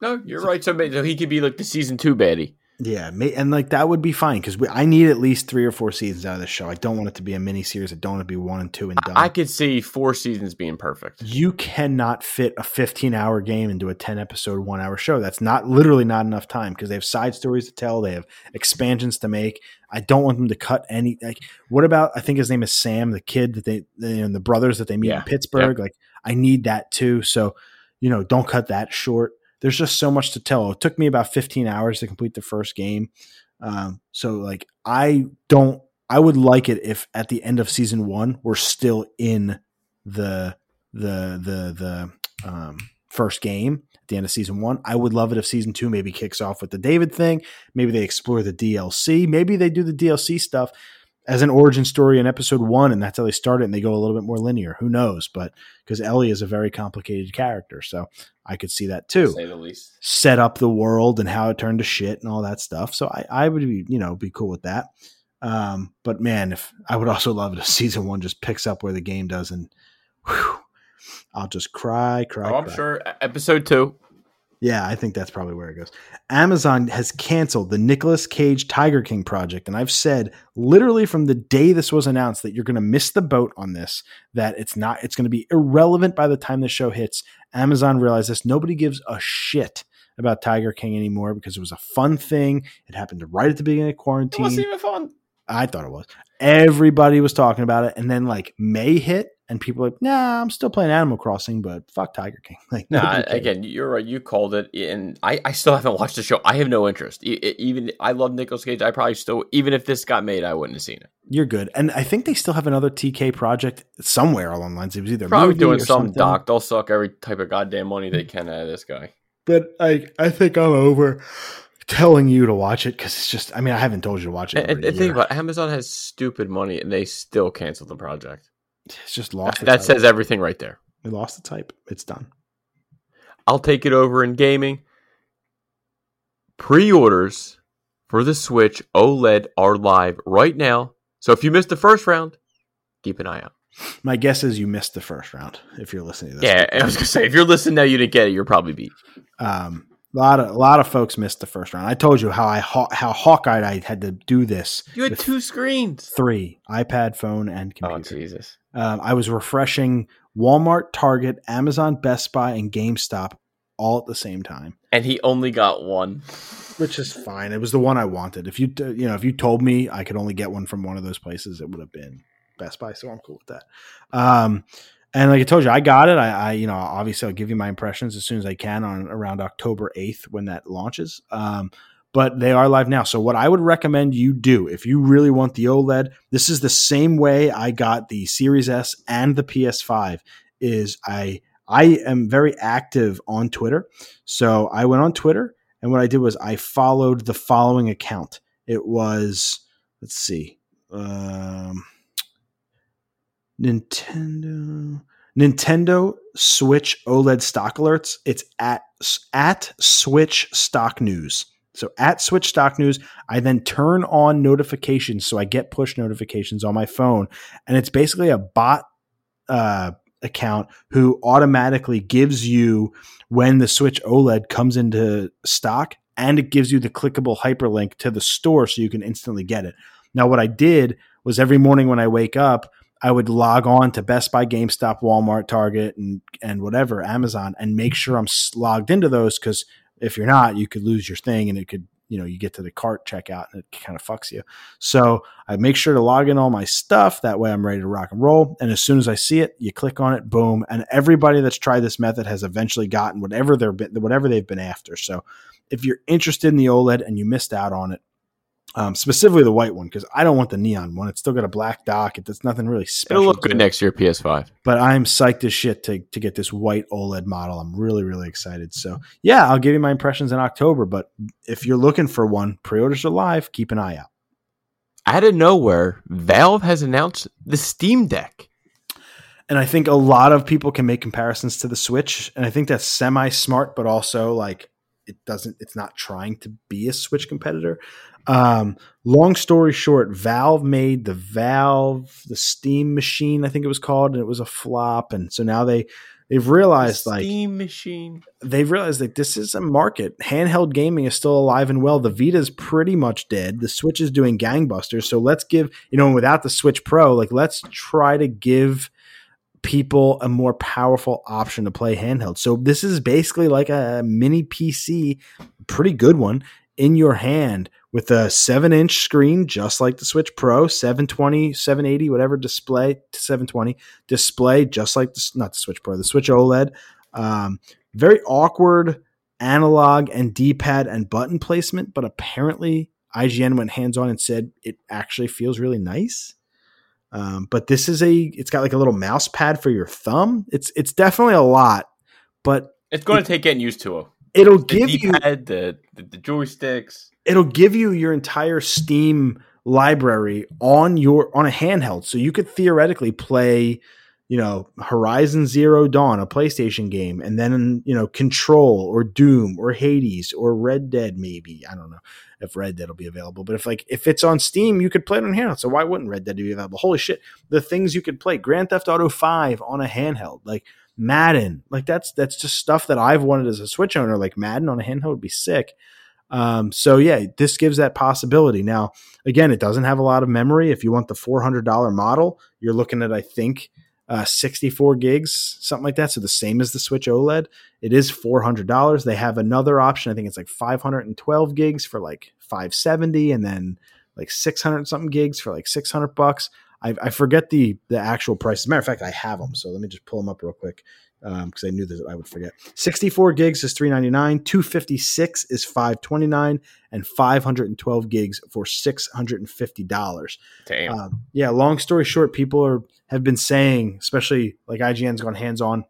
no, you're so, right. So, so he could be like the season two baddie. Yeah, and like that would be fine because I need at least three or four seasons out of this show. I don't want it to be a mini series. I don't want it to be one and two and done. I could see four seasons being perfect. You cannot fit a 15 hour game into a 10 episode, one hour show. That's not literally not enough time because they have side stories to tell. They have expansions to make. I don't want them to cut any. Like, what about? I think his name is Sam, the kid that they, and the brothers that they meet yeah. in Pittsburgh. Yeah. Like, I need that too. So, you know, don't cut that short. There's just so much to tell. It took me about 15 hours to complete the first game. Um, so like I don't I would like it if at the end of season one we're still in the the the the um, first game at the end of season one. I would love it if season two maybe kicks off with the David thing. Maybe they explore the DLC. Maybe they do the DLC stuff as an origin story in episode one, and that's how they start it, and they go a little bit more linear. Who knows? But because Ellie is a very complicated character, so I could see that too. say the least. Set up the world and how it turned to shit and all that stuff. So I, I would be, you know, be cool with that. Um, but man, if I would also love it if season one just picks up where the game does, and whew, I'll just cry, cry. Oh, I'm cry. sure episode two yeah, I think that's probably where it goes. Amazon has canceled the Nicolas Cage Tiger King project. And I've said literally from the day this was announced that you're going to miss the boat on this, that it's not, it's going to be irrelevant by the time the show hits. Amazon realized this. Nobody gives a shit about Tiger King anymore because it was a fun thing. It happened right at the beginning of quarantine. It wasn't even fun. I thought it was. Everybody was talking about it. And then like May hit and people are like, nah, I'm still playing Animal Crossing, but fuck Tiger King. Like, nah, again, you're right. You called it, and I, I still haven't watched the show. I have no interest. Even I love Nicolas Cage. I probably still, even if this got made, I wouldn't have seen it. You're good, and I think they still have another TK project somewhere along the lines. It was either probably doing some something. doc. They'll suck every type of goddamn money they can out of this guy. But I, I think I'm over telling you to watch it because it's just. I mean, I haven't told you to watch it. And, and think about it, Amazon has stupid money, and they still canceled the project. It's just lost. That, says everything right there. We lost the type. It's done. I'll take it over in gaming. Pre-orders for the Switch OLED are live right now. So if you missed the first round, keep an eye out. My guess is you missed the first round if you're listening to this. Yeah, I was gonna say if you're listening now, you didn't get it. You're probably beat. Um, a lot of a lot of folks missed the first round. I told you how I how Hawkeye I had to do this. You had two screens, three iPad, phone, and oh, computer. Oh Jesus! Um, I was refreshing Walmart, Target, Amazon, Best Buy, and GameStop all at the same time. And he only got one, which is fine. It was the one I wanted. If you you know if you told me I could only get one from one of those places, it would have been Best Buy. So I'm cool with that. Um, and like I told you, I got it. I, I, you know, obviously I'll give you my impressions as soon as I can on around October 8th when that launches. Um, but they are live now. So what I would recommend you do if you really want the OLED, this is the same way I got the Series S and the PS5 is I I am very active on Twitter. So I went on Twitter and what I did was I followed the following account. it was let's see, um, Nintendo Nintendo Switch OLED stock alerts. It's at at Switch Stock News. So at Switch Stock News, I then turn on notifications so I get push notifications on my phone, and it's basically a bot uh, account who automatically gives you when the Switch OLED comes into stock, and it gives you the clickable hyperlink to the store so you can instantly get it. Now, what I did was every morning when I wake up, I would log on to Best Buy, GameStop, Walmart, Target, and and whatever Amazon, and make sure I'm logged into those because if you're not, you could lose your thing, and it could you know you get to the cart checkout and it kind of fucks you. So I make sure to log in all my stuff that way I'm ready to rock and roll. And as soon as I see it, you click on it, boom, and everybody that's tried this method has eventually gotten whatever they're been, whatever they've been after. So if you're interested in the OLED and you missed out on it, um, specifically the white one because I don't want the neon one. It's still got a black dock. It, does nothing really special. It'll look good next year PS5. But I'm psyched as shit to to get this white OLED model. I'm really really excited. So yeah, I'll give you my impressions in October. But if you're looking for one, pre-orders are live. Keep an eye out. Out of nowhere, Valve has announced the Steam Deck. And I think a lot of people can make comparisons to the Switch, and I think that's semi smart, but also like it doesn't. It's not trying to be a Switch competitor. Um, long story short, Valve made the Valve the Steam machine, I think it was called, and it was a flop. And so now they they've realized the like Steam machine. They've realized that this is a market. Handheld gaming is still alive and well. The Vita is pretty much dead. The Switch is doing gangbusters. So let's give you know without the Switch Pro, like let's try to give people a more powerful option to play handheld. So this is basically like a mini PC, pretty good one in your hand with a 7 inch screen, just like the Switch Pro, 720, 780, whatever display, 720 display, just like the, not the Switch Pro, the Switch OLED. Um, very awkward analog and D pad and button placement, but apparently IGN went hands on and said it actually feels really nice. Um, but this is a, it's got like a little mouse pad for your thumb. It's it's definitely a lot, but it's going it, to take getting used to it. It'll the give D-pad, you the, the the joysticks it'll give you your entire Steam library on your on a handheld. So you could theoretically play, you know, Horizon Zero Dawn, a PlayStation game, and then you know, Control or Doom or Hades or Red Dead, maybe. I don't know if Red Dead will be available. But if like if it's on Steam, you could play it on handheld. So why wouldn't Red Dead be available? Holy shit. The things you could play. Grand Theft Auto 5 on a handheld. Like Madden. Like that's that's just stuff that I've wanted as a Switch owner. Like Madden on a handheld would be sick. Um, so yeah, this gives that possibility. Now, again, it doesn't have a lot of memory. If you want the $400 model, you're looking at, I think, uh, 64 gigs, something like that. So the same as the Switch OLED. It is $400. They have another option. I think it's like 512 gigs for like 570 and then like 600 something gigs for like 600 bucks. I, I forget the the actual price. As a matter of fact, I have them. So let me just pull them up real quick because um, I knew that I would forget. 64 gigs is 399, 256 is 529, and 512 gigs for $650. Damn. Um, yeah, long story short, people are have been saying, especially like IGN's gone hands on,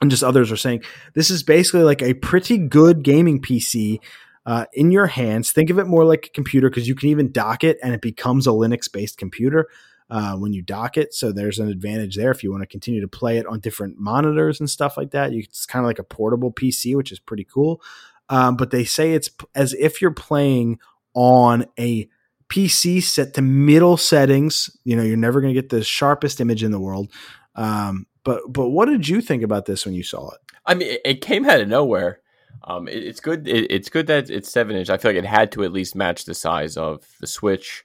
and just others are saying this is basically like a pretty good gaming PC. Uh, in your hands, think of it more like a computer because you can even dock it and it becomes a Linux based computer uh, when you dock it. So there's an advantage there if you want to continue to play it on different monitors and stuff like that. You, it's kind of like a portable PC, which is pretty cool. Um, but they say it's as if you're playing on a PC set to middle settings. You know, you're never going to get the sharpest image in the world. Um, but but what did you think about this when you saw it? I mean, it came out of nowhere. Um, it, it's good. It, it's good that it's seven inch. I feel like it had to at least match the size of the Switch.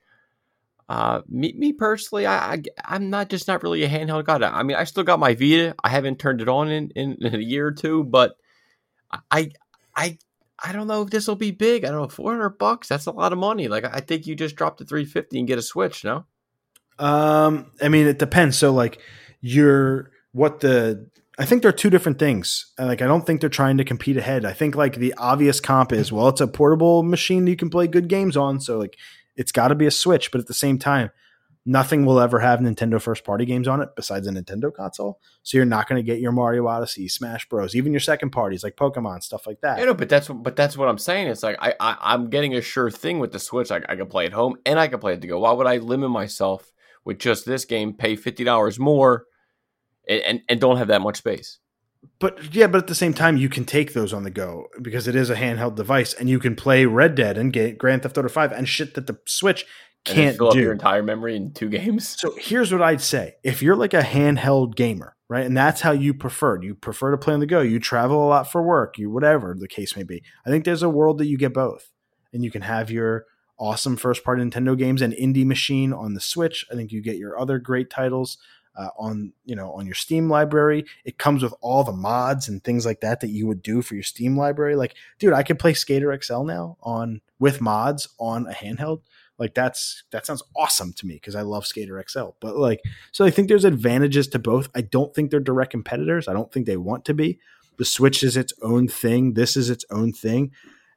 Uh, me, me personally, I, I am not just not really a handheld guy. I mean, I still got my Vita. I haven't turned it on in, in, in a year or two, but I I I don't know if this will be big. I don't know, 400 bucks. That's a lot of money. Like I think you just drop to 350 and get a Switch. No. Um, I mean, it depends. So like, you're what the I think they're two different things. Like I don't think they're trying to compete ahead. I think like the obvious comp is well, it's a portable machine you can play good games on. So like it's got to be a Switch, but at the same time, Nothing will ever have Nintendo first party games on it besides a Nintendo console. So you're not going to get your Mario Odyssey, Smash Bros, even your second parties like Pokemon, stuff like that. You know, but that's but that's what I'm saying. It's like I, I am getting a sure thing with the Switch. I, I can play at home and I can play it to go. Why would I limit myself with just this game? Pay fifty dollars more, and, and and don't have that much space but yeah, but at the same time, you can take those on the go because it is a handheld device, and you can play Red Dead and get Grand Theft Auto Five and shit that the Switch can't fill do. up your entire memory in two games. So here's what I'd say: if you're like a handheld gamer, right, and that's how you prefer, you prefer to play on the go, you travel a lot for work, you whatever the case may be. I think there's a world that you get both, and you can have your awesome first party Nintendo games and indie machine on the Switch. I think you get your other great titles uh, on you know on your Steam library. It comes with all the mods and things like that that you would do for your Steam library. Like, dude, I could play Skater XL now on with mods on a handheld. Like that's that sounds awesome to me because I love Skater XL. But like, so I think there's advantages to both. I don't think they're direct competitors. I don't think they want to be. The Switch is its own thing. This is its own thing.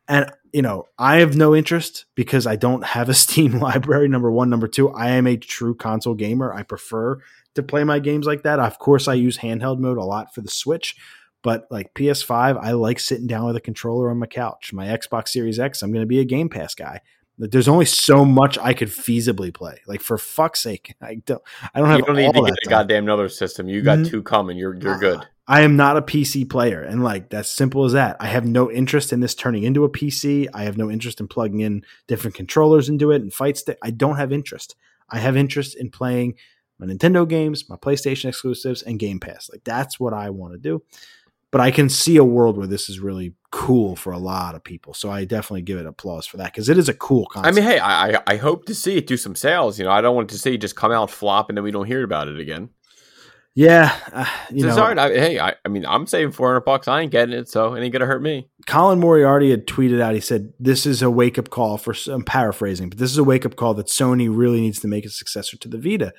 And you know, I have no interest because I don't have a Steam library. Number one, number two, I am a true console gamer. I prefer to play my games like that. Of course, I use handheld mode a lot for the Switch, but like PS5, I like sitting down with a controller on my couch. My Xbox Series X, I'm going to be a Game Pass guy. There's only so much I could feasibly play. Like for fuck's sake, I don't. I don't have. You don't need to get a goddamn another system. You got mm-hmm. two coming. You're you're good. I am not a PC player, and like that's simple as that. I have no interest in this turning into a PC. I have no interest in plugging in different controllers into it and fight stick. I don't have interest. I have interest in playing my Nintendo games, my PlayStation exclusives, and Game Pass. Like that's what I want to do. But I can see a world where this is really cool for a lot of people. So I definitely give it applause for that because it is a cool concept. I mean, hey, I I hope to see it do some sales. You know, I don't want to see it just come out flop and then we don't hear about it again. Yeah, uh, you know, I, hey, I, I mean, I'm saving 400 bucks. I ain't getting it, so it ain't gonna hurt me. Colin Moriarty had tweeted out. He said, "This is a wake up call for." I'm paraphrasing, but this is a wake up call that Sony really needs to make a successor to the Vita.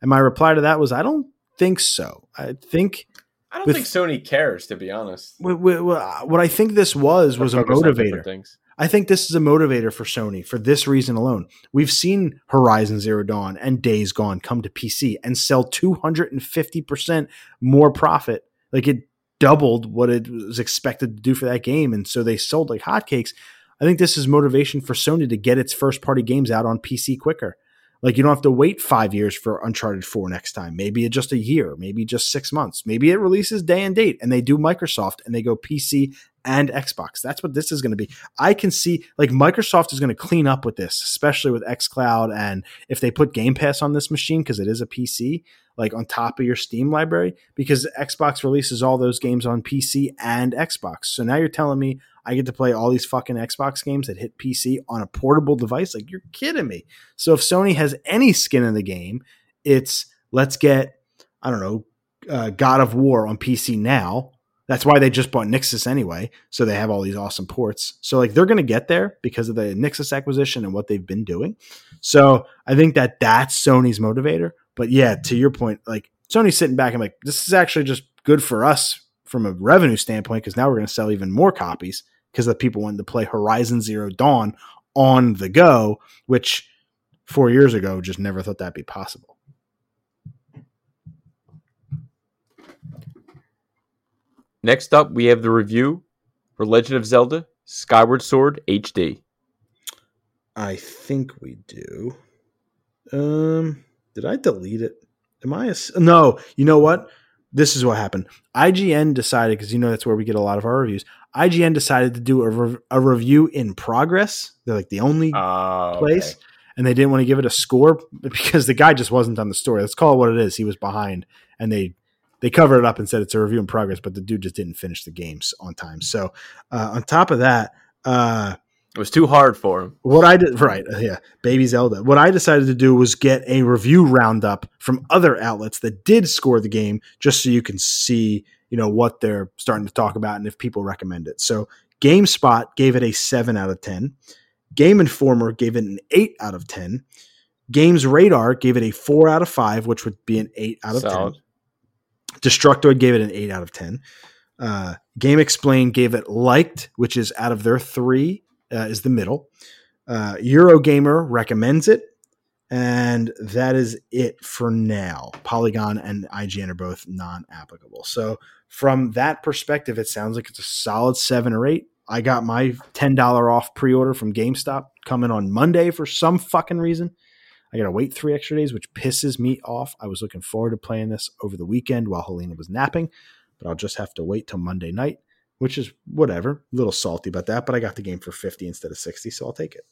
And my reply to that was, I don't think so. I think. I don't with, think Sony cares, to be honest. What, what, what I think this was was a motivator. I think this is a motivator for Sony for this reason alone. We've seen Horizon Zero Dawn and Days Gone come to PC and sell 250% more profit. Like it doubled what it was expected to do for that game. And so they sold like hotcakes. I think this is motivation for Sony to get its first party games out on PC quicker. Like you don't have to wait five years for Uncharted 4 next time. Maybe just a year, maybe just six months. Maybe it releases day and date and they do Microsoft and they go PC and Xbox. That's what this is going to be. I can see like Microsoft is going to clean up with this, especially with xCloud and if they put Game Pass on this machine because it is a PC, like on top of your Steam library, because Xbox releases all those games on PC and Xbox. So now you're telling me I get to play all these fucking Xbox games that hit PC on a portable device. Like you're kidding me. So if Sony has any skin in the game, it's let's get I don't know uh, God of War on PC now. That's why they just bought Nixxes anyway. So they have all these awesome ports. So like they're going to get there because of the Nixxes acquisition and what they've been doing. So I think that that's Sony's motivator. But yeah, to your point, like Sony's sitting back and like this is actually just good for us from a revenue standpoint because now we're going to sell even more copies because the people wanted to play Horizon Zero Dawn on the go, which four years ago just never thought that'd be possible. Next up, we have the review for Legend of Zelda Skyward Sword HD. I think we do. Um, did I delete it? Am I a, no? You know what? This is what happened. IGN decided because you know that's where we get a lot of our reviews. IGN decided to do a, re- a review in progress. They're like the only oh, place, okay. and they didn't want to give it a score because the guy just wasn't on the story. Let's call it what it is. He was behind, and they they covered it up and said it's a review in progress, but the dude just didn't finish the games on time. So uh, on top of that, uh, it was too hard for him. What I did, right? Uh, yeah, Baby Zelda. What I decided to do was get a review roundup from other outlets that did score the game, just so you can see you know what they're starting to talk about and if people recommend it. So GameSpot gave it a seven out of ten. Game Informer gave it an eight out of ten. Games Radar gave it a four out of five, which would be an eight out of Solid. ten. Destructoid gave it an eight out of ten. Uh, GameXplain gave it liked, which is out of their three, uh, is the middle. Uh, Eurogamer recommends it. And that is it for now. Polygon and IGN are both non applicable. So, from that perspective, it sounds like it's a solid seven or eight. I got my $10 off pre order from GameStop coming on Monday for some fucking reason. I got to wait three extra days, which pisses me off. I was looking forward to playing this over the weekend while Helena was napping, but I'll just have to wait till Monday night, which is whatever. A little salty about that, but I got the game for 50 instead of 60, so I'll take it.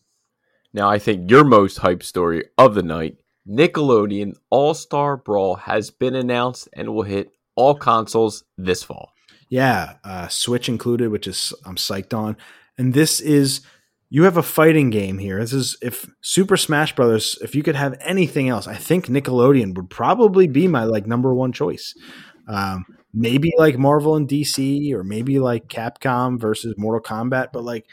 Now, I think your most hyped story of the night Nickelodeon All Star Brawl has been announced and will hit all consoles this fall. Yeah, uh, Switch included, which is I'm psyched on. And this is you have a fighting game here. This is if Super Smash Brothers. If you could have anything else, I think Nickelodeon would probably be my like number one choice. Um, maybe like Marvel and DC, or maybe like Capcom versus Mortal Kombat. But like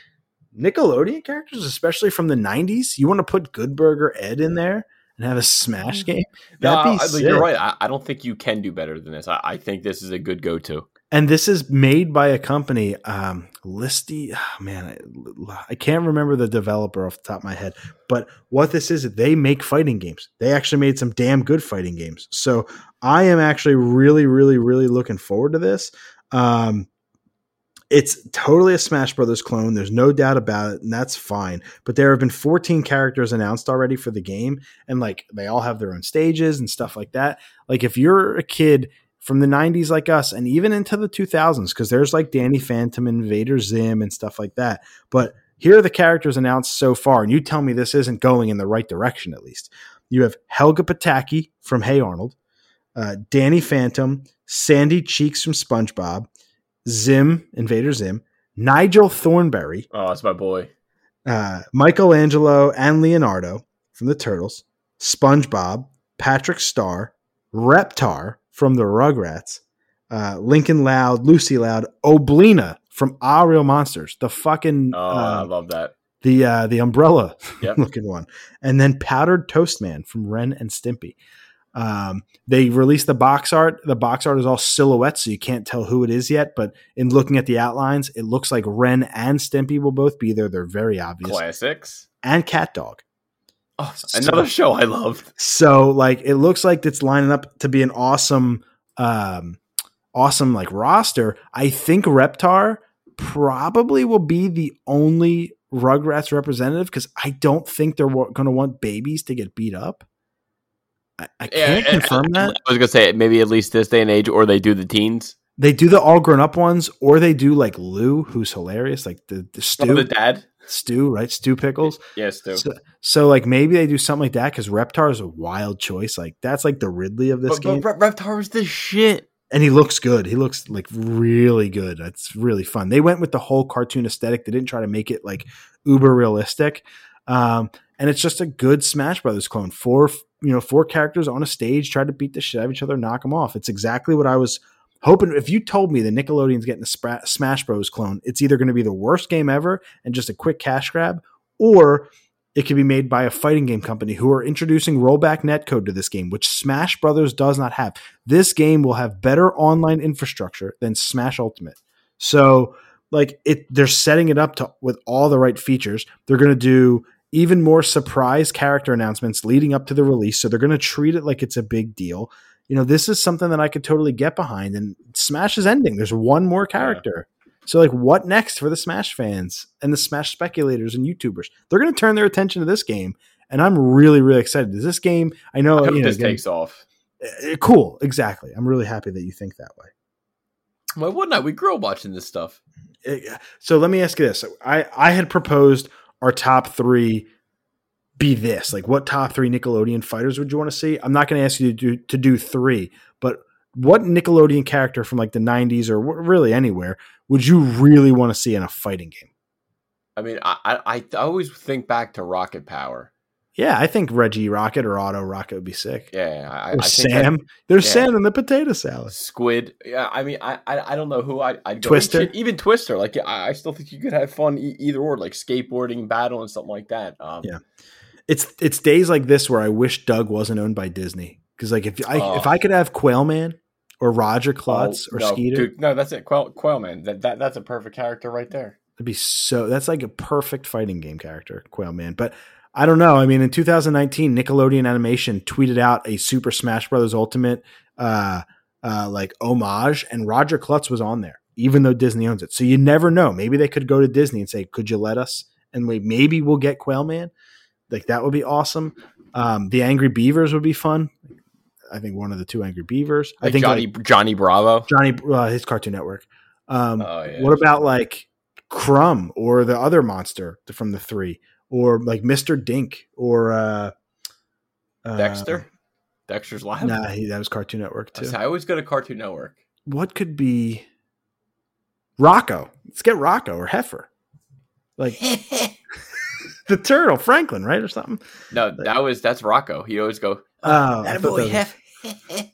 Nickelodeon characters, especially from the '90s, you want to put Good Burger Ed in there and have a Smash game. That'd no, be you're right. I, I, don't think you can do better than this. I, I think this is a good go-to and this is made by a company um listy oh man I, I, can't remember the developer off the top of my head but what this is they make fighting games they actually made some damn good fighting games so i am actually really really really looking forward to this um it's totally a Smash Brothers clone. There's no doubt about it, and that's fine. But there have been 14 characters announced already for the game, and like they all have their own stages and stuff like that. Like if you're a kid from the 90s like us and even into the 2000s because there's like Danny Phantom and Vader Zim and stuff like that. But here are the characters announced so far, and you tell me this isn't going in the right direction at least. You have Helga Pataki from Hey Arnold, uh, Danny Phantom, Sandy Cheeks from SpongeBob, Zim, Invader Zim, Nigel Thornberry. Oh, that's my boy. Uh, Michelangelo and Leonardo from the Turtles, SpongeBob, Patrick Star, Reptar, from the Rugrats, uh, Lincoln Loud, Lucy Loud, Oblina from Ah Real Monsters, the fucking oh, uh, I love that the uh, the umbrella yep. looking one, and then Powdered Toast Man from Ren and Stimpy. Um, they released the box art. The box art is all silhouettes, so you can't tell who it is yet. But in looking at the outlines, it looks like Ren and Stimpy will both be there. They're very obvious. Classics and Cat Dog. Oh, another so, show I loved. So like it looks like it's lining up to be an awesome um awesome like roster. I think Reptar probably will be the only Rugrats representative because I don't think they're w- going to want babies to get beat up. I, I can't yeah, confirm I, that. I was going to say maybe at least this day and age, or they do the teens. They do the all grown up ones, or they do like Lou, who's hilarious, like the the Stu, oh, the dad. Stu, right? Stu Pickles. Yes, Stu. So, so, like maybe they do something like that because Reptar is a wild choice. Like that's like the Ridley of this but, game. But Reptar was the shit. And he looks good. He looks like really good. That's really fun. They went with the whole cartoon aesthetic. They didn't try to make it like uber realistic. Um, and it's just a good Smash Brothers clone. Four, you know, four characters on a stage try to beat the shit out of each other, knock them off. It's exactly what I was hoping if you told me the Nickelodeon's getting a Smash Bros clone, it's either going to be the worst game ever and just a quick cash grab, or it could be made by a fighting game company who are introducing rollback netcode to this game, which Smash Brothers does not have. This game will have better online infrastructure than Smash Ultimate. So, like it, they're setting it up to with all the right features. They're going to do even more surprise character announcements leading up to the release. So they're going to treat it like it's a big deal you know, this is something that I could totally get behind. And Smash is ending. There's one more character. Yeah. So, like, what next for the Smash fans and the Smash speculators and YouTubers? They're going to turn their attention to this game, and I'm really, really excited. Is this game? I know, I you know, this again, takes off. Uh, cool, exactly. I'm really happy that you think that way. Why wouldn't I? We grew up watching this stuff. So let me ask you this: I I had proposed our top three be this? Like, what top three Nickelodeon fighters would you want to see? I'm not going to ask you to do to do three, but what Nickelodeon character from like the 90s or really anywhere would you really want to see in a fighting game? I mean, I, I, I always think back to Rocket Power. Yeah, I think Reggie Rocket or Otto Rocket would be sick. Yeah, I, I Sam. That, There's yeah. Sam in the potato salad. Squid. Yeah, I mean, I I, I don't know who I I Twister. Even Twister. Like, I, I still think you could have fun either or, like skateboarding, battle, and something like that. Um, yeah it's it's days like this where I wish Doug wasn't owned by Disney because like if I if I could have Quailman or Roger Klotz oh, or no, Skeeter, dude, no, that's it. Quail, Quailman, that, that that's a perfect character right there. It'd be so. That's like a perfect fighting game character, Quailman. But I don't know. I mean, in 2019, Nickelodeon Animation tweeted out a Super Smash Brothers Ultimate uh, uh, like homage, and Roger Klotz was on there, even though Disney owns it. So you never know. Maybe they could go to Disney and say, "Could you let us?" And we maybe we'll get Quail Man. Like that would be awesome. Um, the Angry Beavers would be fun. I think one of the two Angry Beavers. Like I think Johnny like, Johnny Bravo. Johnny uh, his Cartoon Network. Um, Oh, yeah. what about like Crumb or the other monster from the three, or like Mister Dink or uh, uh, Dexter? Dexter's Lab. Nah, he, that was Cartoon Network too. I always go to Cartoon Network. What could be Rocko? Let's get Rocko or Heffer, like the turtle, Franklin, right, or something. no, that was that's Rocko. He always go. Oh, that boy was-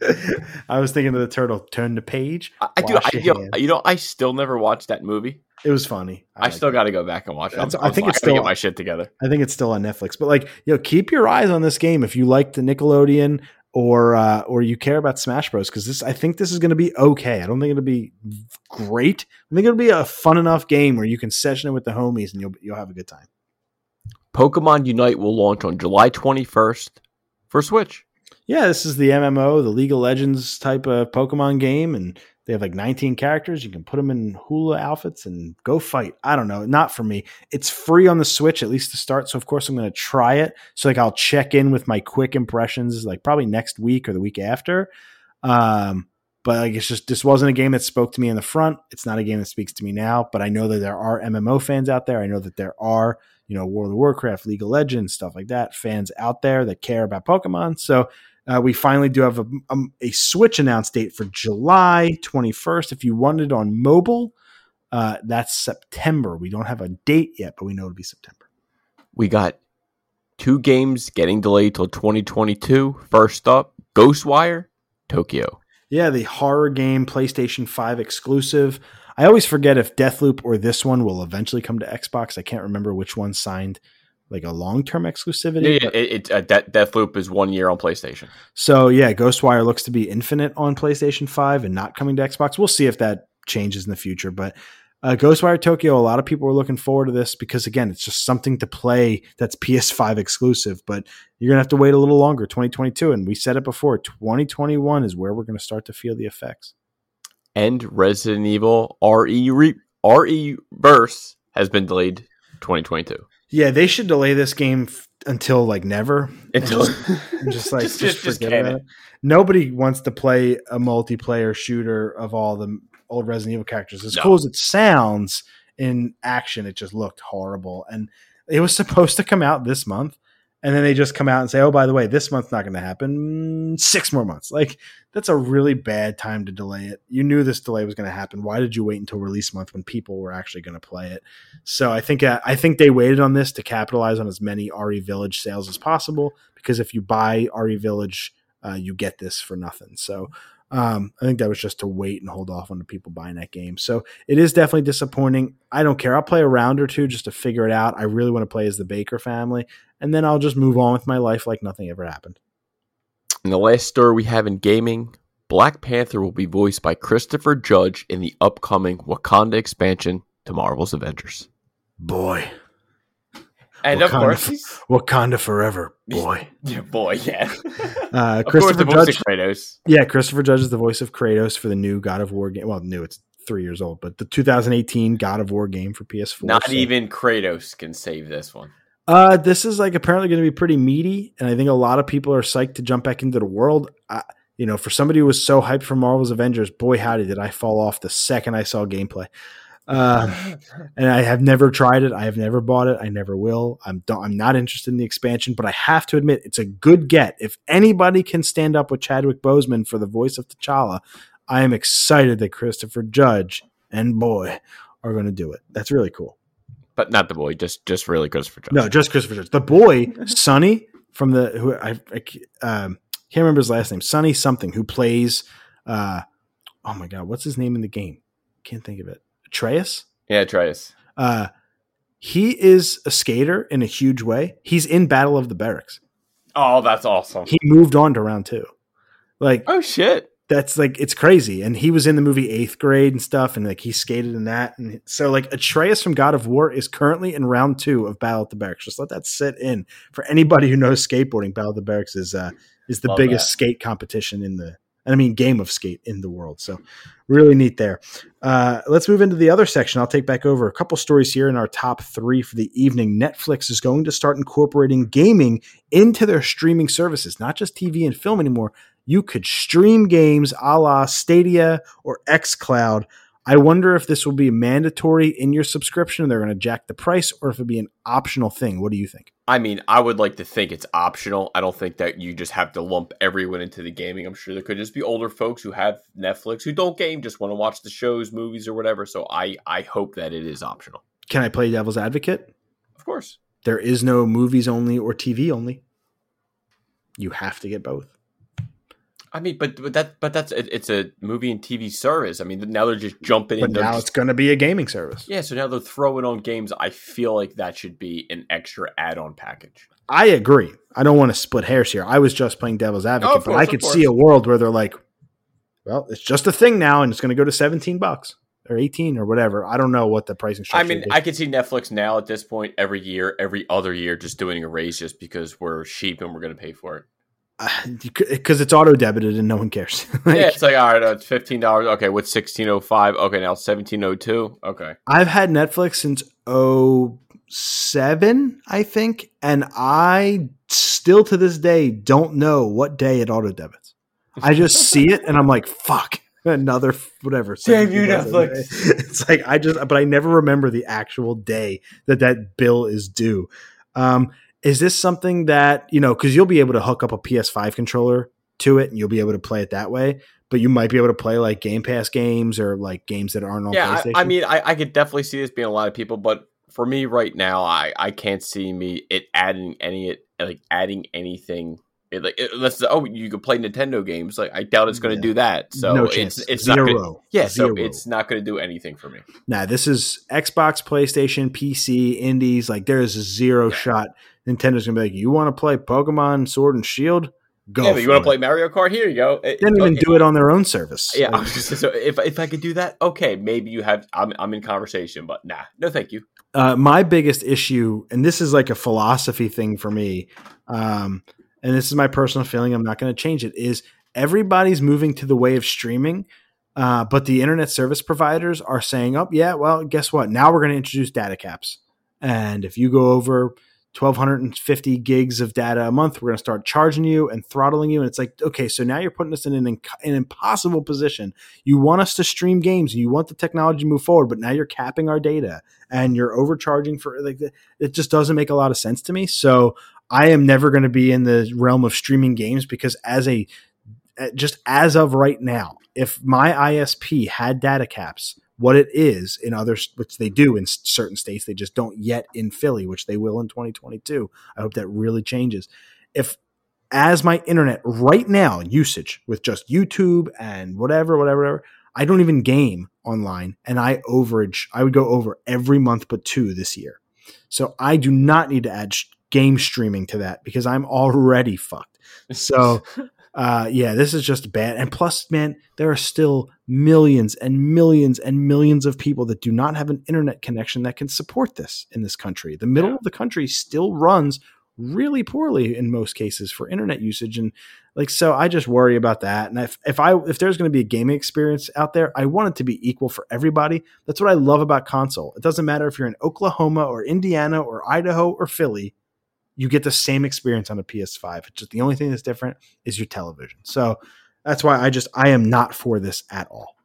I was thinking of the turtle. Turn the page. I, I do. I, you, know, you know, I still never watched that movie. It was funny. I, like still got to go back and watch it. I'm- I I'm- think it's still- get my shit together. I think it's still on Netflix. But like, you know, keep your eyes on this game if you like the Nickelodeon or uh, or you care about Smash Bros. Because this, I think this is going to be okay. I don't think it'll be great. I think it'll be a fun enough game where you can session it with the homies and you'll you'll have a good time. Pokemon Unite will launch on July 21st for Switch. Yeah, this is the MMO, the League of Legends type of Pokemon game, and they have like 19 characters. You can put them in hula outfits and go fight. I don't know, not for me. It's free on the Switch at least to start, so of course I'm going to try it. So like I'll check in with my quick impressions, like probably next week or the week after. Um, but like it's just this wasn't a game that spoke to me in the front. It's not a game that speaks to me now. But I know that there are MMO fans out there. I know that there are you know World of Warcraft, League of Legends, stuff like that. Fans out there that care about Pokemon. So uh, we finally do have a, um, a Switch announced date for July 21st. If you want it on mobile, uh, that's September. We don't have a date yet, but we know it'll be September. We got two games getting delayed till 2022. First up, Ghostwire Tokyo. Yeah, the horror game, PlayStation 5 exclusive. I always forget if Deathloop or this one will eventually come to Xbox. I can't remember which one signed like a long term exclusivity. Yeah, yeah it, it, uh, De- Deathloop is one year on PlayStation. So yeah, Ghostwire looks to be infinite on PlayStation 5 and not coming to Xbox. We'll see if that changes in the future. But uh, Ghostwire Tokyo, a lot of people are looking forward to this because again, it's just something to play that's PS5 exclusive. But you're gonna have to wait a little longer, 2022. And we said it before, 2021 is where we're gonna start to feel the effects. And Resident Evil RE Re- RE Verse has been delayed 2022. Yeah, they should delay this game f- until like never. And Until- just, and just like Just- just, just- forget about it. it. Nobody wants to play a multiplayer shooter of all the old Resident Evil characters. As No. cool as it sounds in action, it just looked horrible. And it was supposed to come out this month, and then they just come out and say, "Oh, by the way, this month's not going to happen. Mm, Six more months." Like that's a really bad time to delay it. You knew this delay was going to happen. Why did you wait until release month when people were actually going to play it? So I think uh, I think they waited on this to capitalize on as many RE Village sales as possible because if you buy RE Village, uh, you get this for nothing. So um, I think that was just to wait and hold off on the people buying that game. So it is definitely disappointing. I don't care. I'll play a round or two just to figure it out. I really want to play as the Baker family, and then I'll just move on with my life like nothing ever happened. And the last story we have in gaming Black Panther will be voiced by Christopher Judge in the upcoming Wakanda expansion to Marvel's Avengers. Boy, And Wakanda of course, Wakanda forever, boy. yeah, boy, yeah. Uh, of course, Christopher the voice Judge. of Kratos. Yeah, Christopher Judge is the voice of Kratos for the new God of War game. Well, new, it's three years old, but the 2018 God of War game for PS4. Not So- even Kratos can save this one. Uh, this is like apparently going to be pretty meaty, and I think a lot of people are psyched to jump back into the world. I, you know, for somebody who was so hyped for Marvel's Avengers, boy howdy did I fall off the second I saw gameplay. Uh, and I have never tried it. I have never bought it. I never will. I'm don't, I'm not interested in the expansion, but I have to admit it's a good get. If anybody can stand up with Chadwick Boseman for the voice of T'Challa, I am excited that Christopher Judge and boy are going to do it. That's really cool. but not the boy, just just really Christopher Judge. No, just Christopher Judge. The boy, Sunny from the who I, I um, can't remember his last name. Sunny something who plays. Uh, oh my god, what's his name in the game? Can't think of it. Atreus. Yeah, Atreus. Uh, he is a skater in a huge way. He's in Battle of the Berrics. Oh, that's awesome. He moved on to round two. Like Oh shit. that's like it's crazy. And he was in the movie Eighth Grade and stuff, and like he skated in that. And so like Atreus from God of War is currently in round two of Battle at the Berrics. Just let that sit in for anybody who knows skateboarding. Battle at the Berrics is uh is the Love biggest that. skate competition in the I mean game of skate in the world. So really neat there. Uh, let's move into the other section. I'll take back over a couple stories here in our top three for the evening. Netflix is going to start incorporating gaming into their streaming services, not just TV and film anymore. You could stream games a la Stadia or xCloud. I wonder if this will be mandatory in your subscription. They're going to jack the price, or if it'll be an optional thing. What do you think? I mean, I would like to think it's optional. I don't think that you just have to lump everyone into the gaming. I'm sure there could just be older folks who have Netflix who don't game, just want to watch the shows, movies, or whatever. So I, I hope that it is optional. Can I play devil's advocate? Of course. There is no movies only or TV only. You have to get both. I mean, but but that but that's it, it's a movie and TV service. I mean, now they're just jumping But in. Now just- it's going to be a gaming service. yeah, so now they're throwing on games. I feel like that should be an extra add-on package. I agree. I don't want to split hairs here. I was just playing devil's oh, advocate, of but I could course. see a world where they're like, well, it's just a thing now and it's going to go to 17 bucks or 18 or whatever. I don't know what the pricing I mean, is. I could see Netflix now at this point every year, every other year, just doing a raise just because we're sheep and we're going to pay for it. because it's auto debited and no one cares. Like, yeah, it's like all right, uh, it's fifteen dollars. Okay, what's sixteen oh five? Okay, now seventeen oh two. Okay, I've had Netflix since 07, I think, and I still to this day don't know what day it auto debits. I just see it and I'm like, fuck, another whatever. Damn you, Netflix. It's like I just, but I never remember the actual day that that bill is due. Um, is this something that you know? Because you'll be able to hook up a PS5 controller to it and you'll be able to play it that way. But you might be able to play like Game Pass games or like games that aren't on yeah, PlayStation. I, I mean, I, I could definitely see this being a lot of people, but for me right now, I, I can't see me it adding any it like adding anything. It, like it, unless oh you could play Nintendo games, like I doubt it's going to Yeah. do that. So no it's it's zero. not gonna, yeah, so it's not going to do anything for me. Nah, this is Xbox, PlayStation, PC, Indies. Like there is a zero Yeah. shot. Nintendo's gonna be like, you want to play Pokemon Sword and Shield? Go. yeah, but you want to play Mario Kart? Here you go. It- They didn't even okay. do it on their own service. Yeah, Like, just- so if if I could do that, okay, maybe you have. I'm I'm in conversation, but nah, no, thank you. uh, my biggest issue, and this is like a philosophy thing for me, um, and this is my personal feeling. I'm not going to change it. Is everybody's moving to the way of streaming, uh, but the internet service providers are saying, "Oh, yeah, well, guess what? Now we're going to introduce data caps, and if you go over 1250 gigs of data a month. We're going to start charging you and throttling you. And it's like okay so now you're putting us in an, inc- an impossible position. You want us to stream games and you want the technology to move forward but now you're capping our data and you're overcharging for like it just doesn't make a lot of sense to me. So i am never going to be in the realm of streaming games because as a just as of right now if my isp had data caps what it is in others, which they do in certain states, they just don't yet in Philly, which they will in 2022. I hope that really changes. If as my internet right now usage with just YouTube and whatever, whatever, whatever, I don't even game online and I overage, I would go over every month but two this year. So I do not need to add game streaming to that because I'm already fucked. So uh, yeah, this is just bad. And plus, man, there are still millions and millions and millions of people that do not have an internet connection that can support this in this country. The middle Yeah. of the country still runs really poorly in most cases for internet usage and like so I just worry about that. And if if I if there's going to be a gaming experience out there, I want it to be equal for everybody. That's what I love about console. It doesn't matter if you're in Oklahoma or Indiana or Idaho or Philly you get the same experience on a PS5. It's just the only thing that's different is your television. So that's why I just I am not for this at all.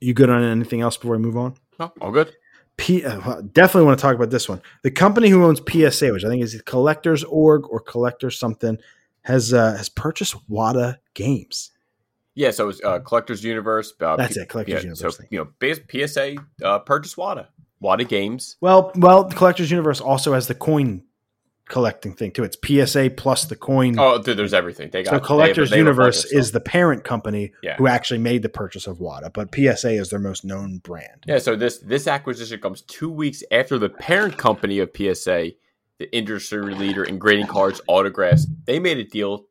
You good on anything else before I move on? No, all good. P, uh, definitely want to talk about this one. The company who owns PSA, which I think is Collectors Org or Collectors something, has uh, has purchased Wata Games. Yeah, so it's uh, Collectors Universe. Uh, That's P- it, Collectors yeah, Universe. So you know, base, PSA uh, purchase Wata, Wata Games. Well, well, the Collectors Universe also has the coin collecting thing too. It's PSA plus the coin. Oh, dude, there's everything. They got So Collectors they bunch Universe is the parent company Yeah. who actually made the purchase of Wata, but PSA is their most known brand. Yeah, so this this acquisition comes two weeks after the parent company of PSA, the industry leader in grading cards, autographs. They made a deal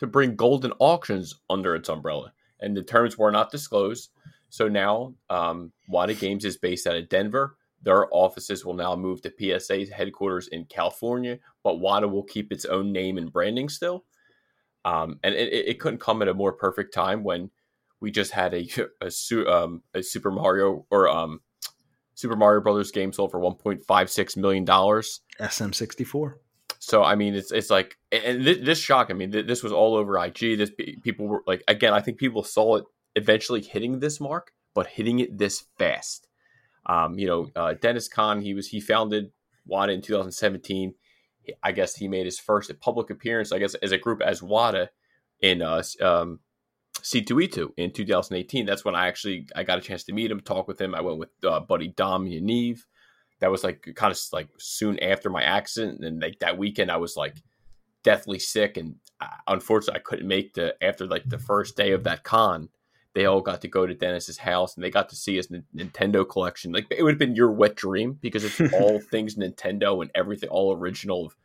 to bring Goldin Auctions under its umbrella, and the terms were not disclosed. So now, um, Wata Games is based out of Denver. Their offices will now move to PSA's headquarters in California, but Wata will keep its own name and branding still. Um, and it, it, couldn't come at a more perfect time when we just had a a, um, a Super Mario or um, Super Mario Brothers game sold for 1.56 million dollars. SM64. So I mean, it's it's like, and this, this shock. I mean, this was all over IG. This people were like, again, I think people saw it eventually hitting this mark, but hitting it this fast. Um, you know, uh, Deniz Kahn, he was he founded Wata in 2017. I guess he made his first public appearance, I guess, as a group as Wata in uh, um, C2E2 in 2018. That's when I actually I got a chance to meet him, talk with him. I went with uh, buddy Dom Yaniv. That was like kind of like soon after my accident, and like that weekend I was like deathly sick, and uh, unfortunately I couldn't make the after like the first day of that con. They all got to go to Dennis's house, and they got to see his N- Nintendo collection. Like it would have been your wet dream because it's all things Nintendo and everything, all original of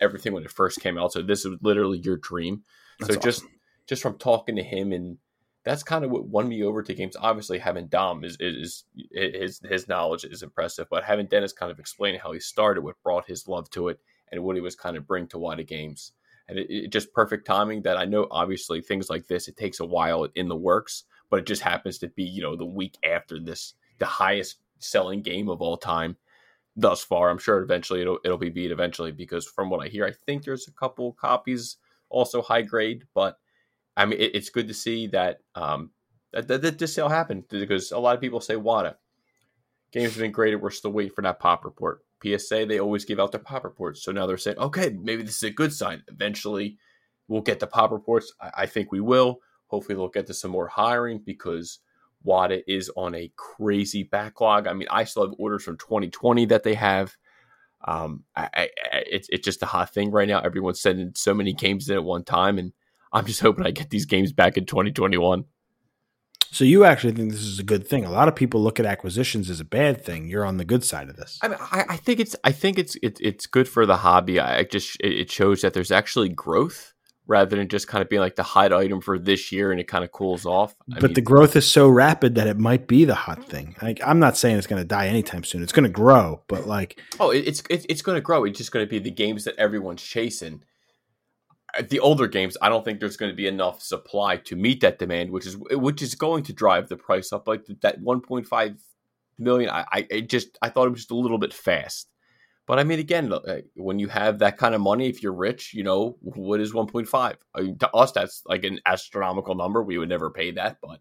everything when it first came out. So this was literally your dream. That's so awesome. just just from talking to him and that's kind of what won me over to games. Obviously, having Dom is, is, is his his knowledge is impressive, but having Dennis kind of explain how he started, what brought his love to it, and what he was kind of bring to Wata Games, and it, it, just perfect timing. That I know, obviously, things like this it takes a while in the works, but it just happens to be you know the week after this, the highest selling game of all time thus far. I'm sure eventually it'll it'll be beat eventually because from what I hear, I think there's a couple copies also high grade, but I mean, it, it's good to see that um, that, that, that this sale happened because a lot of people say Wata games have been graded. We're still waiting for that pop report. PSA they always give out their pop reports, so now they're saying, okay, maybe this is a good sign. Eventually, we'll get the pop reports. I, I think we will. Hopefully, they'll get to some more hiring because Wata is on a crazy backlog. I mean, I still have orders from 2020 that they have. Um, I, I, it's it's just a hot thing right now. Everyone's sending so many games in at one time, and I'm just hoping I get these games back in 2021. So you actually think this is a good thing? A lot of people look at acquisitions as a bad thing. You're on the good side of this. I mean, I, I think it's I think it's it, it's good for the hobby. I just it shows that there's actually growth rather than just kind of being like the hot item for this year and it kind of cools off. I but mean, the growth is so rapid that it might be the hot thing. Like I'm not saying it's going to die anytime soon. It's going to grow, but like oh, it's it's, it's going to grow. It's just going to be the games that everyone's chasing uh, the older games, I don't think there's going to be enough supply to meet that demand, which is which is going to drive the price up. Like that 1.5 million, I, I just I thought it was just a little bit fast. But I mean, again, eh, when you have that kind of money, if you're rich, you know what is 1.5? I mean, to us, that's like an astronomical number. We would never pay that, but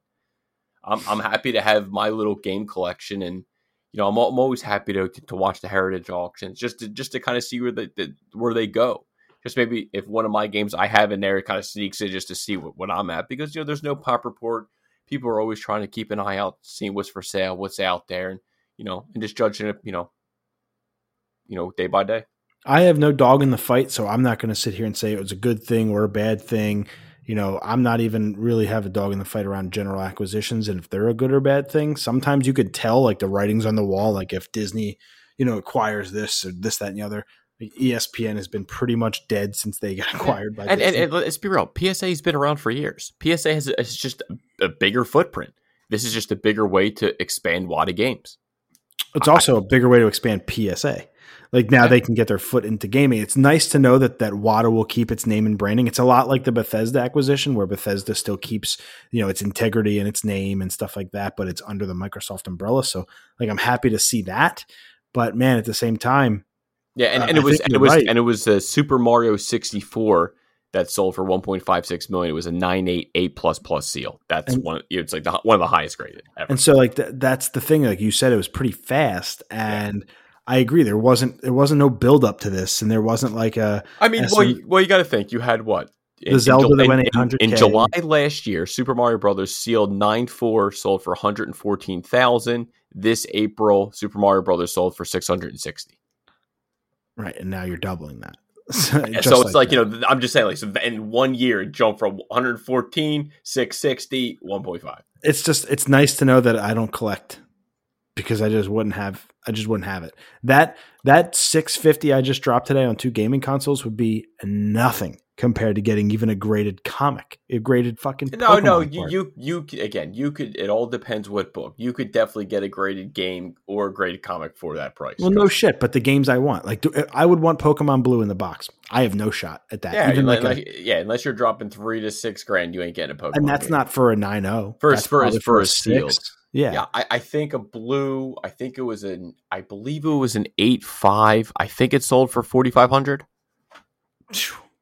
I'm I'm happy to have my little game collection, and you know, I'm, I'm always happy to to watch the heritage auctions just to just to kind of see where the, the where they go just maybe if one of my games I have in there, kind of sneaks in just to see what, what I'm at because you know there's no pop report. People are always trying to keep an eye out, seeing what's for sale, what's out there, and you know, and just judging it, you know, you know, day by day. I have no dog in the fight, so I'm not going to sit here and say it was a good thing or a bad thing. You know, I'm not even really have a dog in the fight around general acquisitions and if they're a good or bad thing. Sometimes you could tell like the writings on the wall, like if Disney, you know, acquires this or this, that, and the other. ESPN has been pretty much dead since they got acquired by. And, and, and, let's be real, PSA has been around for years. PSA has, has just a, a, bigger footprint. This is just a bigger way to expand Wata games. It's also I, a bigger way to expand PSA. Like now yeah. they can get their foot into gaming. It's nice to know that that Wata will keep its name and branding. It's a lot like the Bethesda acquisition, where Bethesda still keeps you know its integrity and its name and stuff like that, but it's under the Microsoft umbrella. So like I'm happy to see that. But man, at the same time, yeah, and, uh, and it was and it was right. and it was a Super Mario 64 that sold for 1.56 million. It was a 988 plus plus seal. That's and, one. It's like the, one of the highest graded. Ever. And so, like th- that's the thing. Like you said, it was pretty fast, and yeah. I agree. There wasn't there wasn't no build up to this, and there wasn't like a. I mean, well, you, well, you got to think. You had what the in, Zelda in, that went 800 in, in July last year. Super Mario Brothers sealed nine four sold for 114,000. This April, Super Mario Brothers sold for 660. Right, and now you're doubling that. so it's like, like you know, I'm just saying, like, so in one year, it jumped from 114, 660, 1.5. It's just, it's nice to know that I don't collect because I just wouldn't have, I just wouldn't have it. That that 650 I just dropped today on two gaming consoles would be nothing compared to getting even a graded comic, a graded fucking. No, Pokemon no, you, you, you, again, you could. It all depends what book. You could definitely get a graded game or a graded comic for that price. Well, no shit, but the games I want, like, do, I would want Pokemon Blue in the box. I have no shot at that. yeah, unless, like a- yeah, unless you're dropping three to six grand, you ain't getting a Pokemon. and that's game. not for a 9-0. For a- That's for a- probably for a sealed. Yeah. Yeah, I, I think a blue. I think it was an. I believe it was an eight five. I think it sold for forty five hundred.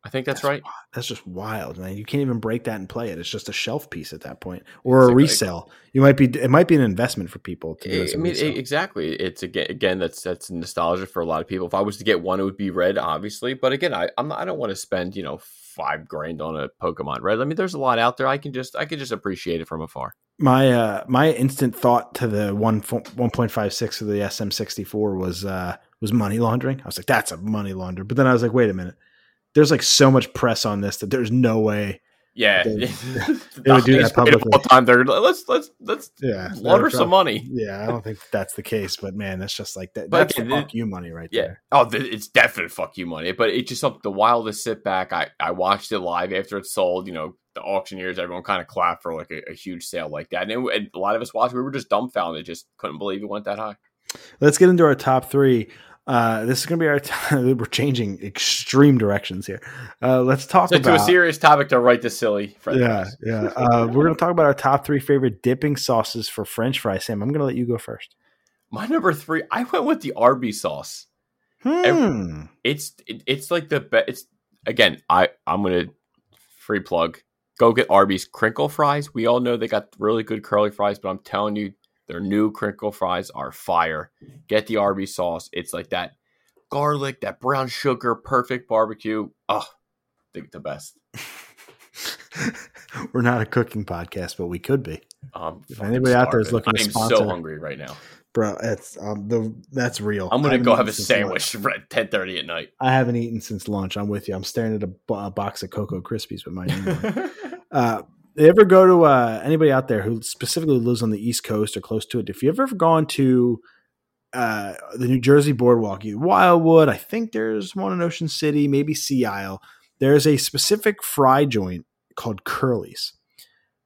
I think that's, That's right. That's just wild, man. You can't even break that and play it. It's just a shelf piece at that point, or a resale. You might be. It might be an investment for people to do I as a I mean, resale. exactly. It's again, again that's that's nostalgia for a lot of people. If I was to get one, it would be red, obviously. But again, I I'm not, I don't want to spend you know five grand on a Pokemon red. I mean, there's a lot out there. I can just I can just appreciate it from afar. my uh my instant thought to the one one point five six of the SM sixty four was uh was money laundering. I was like, that's a money launder. But then I was like, wait a minute. There's like so much press on this that there's no way. Yeah, They- they would do that highest rate of publicly. all the time. They're like, let's let's let's Yeah, launder some money. Yeah, I don't think that's the case. But man, that's just like that. But That's again, fuck you money right Yeah. there. Oh, th- it's definite fuck you money. But it's just something the while to sit back. I, I watched it live after it sold. You know, the auctioneers, everyone kind of clapped for like a, a huge sale like that. And, it, and a lot of us watched. We were just dumbfounded. Just couldn't believe it went that high. Let's get into our top three. Uh, this is going to be our. T- we're changing extreme directions here. Uh, let's talk So about to a serious topic to write this silly. French Yeah, fries. yeah. Uh, we're going to talk about our top three favorite dipping sauces for French fries. Sam, I'm going to let you go first. My number three, I went with the Arby's sauce. Hmm. It's it, it's like the best. It's again, I I'm gonna free plug. Go get Arby's crinkle fries. We all know they got really good curly fries, but I'm telling you, their new crinkle fries are fire. Get the Arby's sauce. It's like that garlic, that brown sugar, perfect barbecue. Oh, the, the best. we're not a cooking podcast, but we could be, Um, If anybody out there is looking I'm so hungry right now. bro. It's um the that's real. I'm gonna go have a sandwich at 10:30 at night. I haven't eaten since lunch. I'm with you. I'm staring at a, bo- a box of Cocoa Krispies with my name on. it. Uh, you ever go to uh, anybody out there who specifically lives on the East Coast or close to it? If you ever gone to uh, the New Jersey Boardwalk, Wildwood, I think there's one in Ocean City, maybe Sea Isle. There's a specific fry joint called Curly's.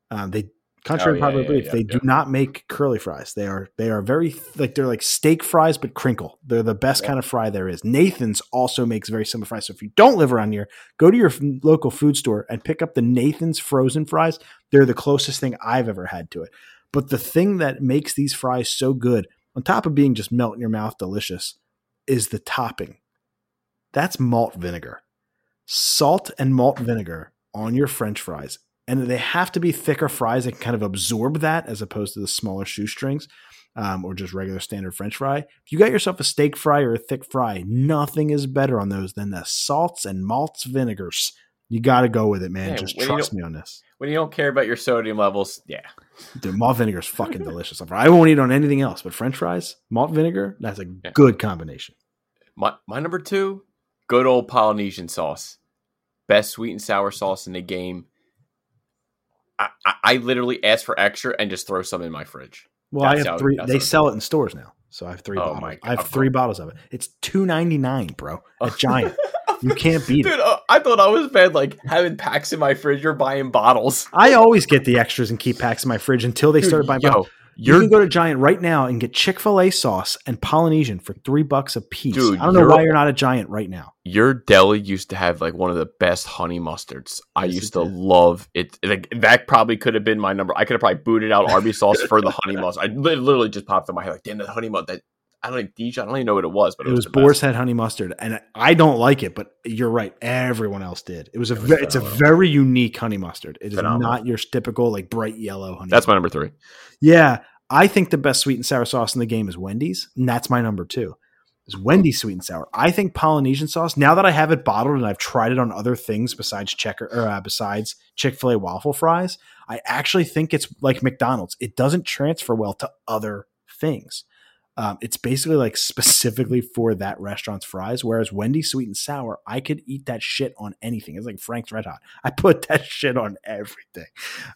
Um, they, contrary Oh, to popular yeah, belief, yeah, they yeah. do not make curly fries. They are they are very like they're like steak fries but crinkle. They're the best Yeah. kind of fry there is. Nathan's also makes very similar fries. So if you don't live around here, go to your f- local food store and pick up the Nathan's frozen fries. They're the closest thing I've ever had to it. But the thing that makes these fries so good, on top of being just melt in your mouth delicious, is the topping. That's malt vinegar. Salt and malt vinegar on your french fries. And they have to be thicker fries that can kind of absorb that as opposed to the smaller shoestrings um, or just regular standard french fry. If you got yourself a steak fry or a thick fry, nothing is better on those than the salts and malts vinegars. You got to go with it, man. Yeah, just trust me on this. when you don't care about your sodium levels, yeah. Dude, malt vinegar is fucking delicious. I won't eat on anything else, but French fries, malt vinegar, that's a Yeah. good combination. My my number two, good old Polynesian sauce, best sweet and sour sauce in the game. I, I, literally ask for extra and just throw some in my fridge. Well, I have how- three. They sell it in stores now, so I have three Oh bottles. my I have three bottles of it. It's two ninety nine, bro. A Giant, you can't beat Dude, it. uh, I thought I was bad, like having packs in my fridge. You're buying bottles. I always get the extras and keep packs in my fridge until they Dude, started buying. yo, bottles. You you're can go to Giant right now and get Chick Fil A sauce and Polynesian for three bucks a piece. Dude, I don't know why you're not a Giant right now. your deli used to have like one of the best honey mustards. I Yes, used to did. love it. Like, that probably could have been my number. I could have probably booted out Arby's sauce for the honey mustard. I literally just popped in my head like, damn, the honey mustard. I don't like Dijon. I don't even know what it was, but It was the Boar's. Head honey mustard, and I don't like it, but you're right. Everyone else did. It was a. It was ve- it's a very unique honey mustard. It is Phenomenal. not your typical like bright yellow honey. That's my number three. Yeah, I think the best sweet and sour sauce in the game is Wendy's, and that's my number two. Is Wendy's sweet and sour. I think Polynesian sauce. Now that I have it bottled and I've tried it on other things besides checker or uh, besides Chick Fil A waffle fries, I actually think it's like McDonald's. It doesn't transfer well to other things. Um, it's basically like specifically for that restaurant's fries. Whereas Wendy's sweet and sour, I could eat that shit on anything. It's like Frank's Red Hot. I put that shit on everything.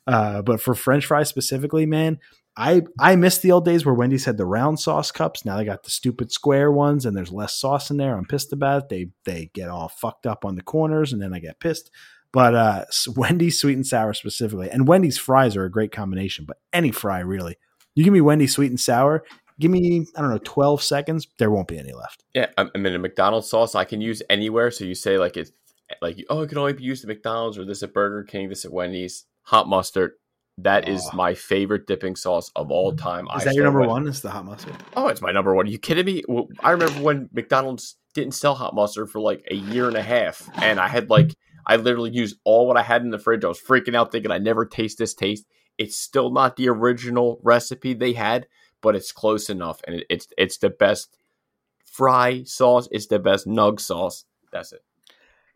Uh, but for French fries specifically, man, I I miss the old days where Wendy's had the round sauce cups. Now they got the stupid square ones, and there's less sauce in there. I'm pissed about it. They they get all fucked up on the corners, and then I get pissed. But uh, Wendy's sweet and sour specifically, and Wendy's fries are a great combination. But any fry really, you give me Wendy's sweet and sour, give me I don't know 12 seconds, there won't be any left. Yeah, I mean a McDonald's sauce I can use anywhere. So you say like it's like oh it can only be used at McDonald's or this at Burger King, this at Wendy's. Hot mustard, that is Oh. my favorite dipping sauce of all mm-hmm. time. Is I that your number went- one? Is the hot mustard? Oh, it's my number one. Are you kidding me? Well, I remember when McDonald's didn't sell hot mustard for like a year and a half, and I had like I literally used all what I had in the fridge. I was freaking out, thinking I never taste this taste. It's still not the original recipe they had, but it's close enough, and it, it's it's the best fry sauce. It's the best nug sauce. That's it.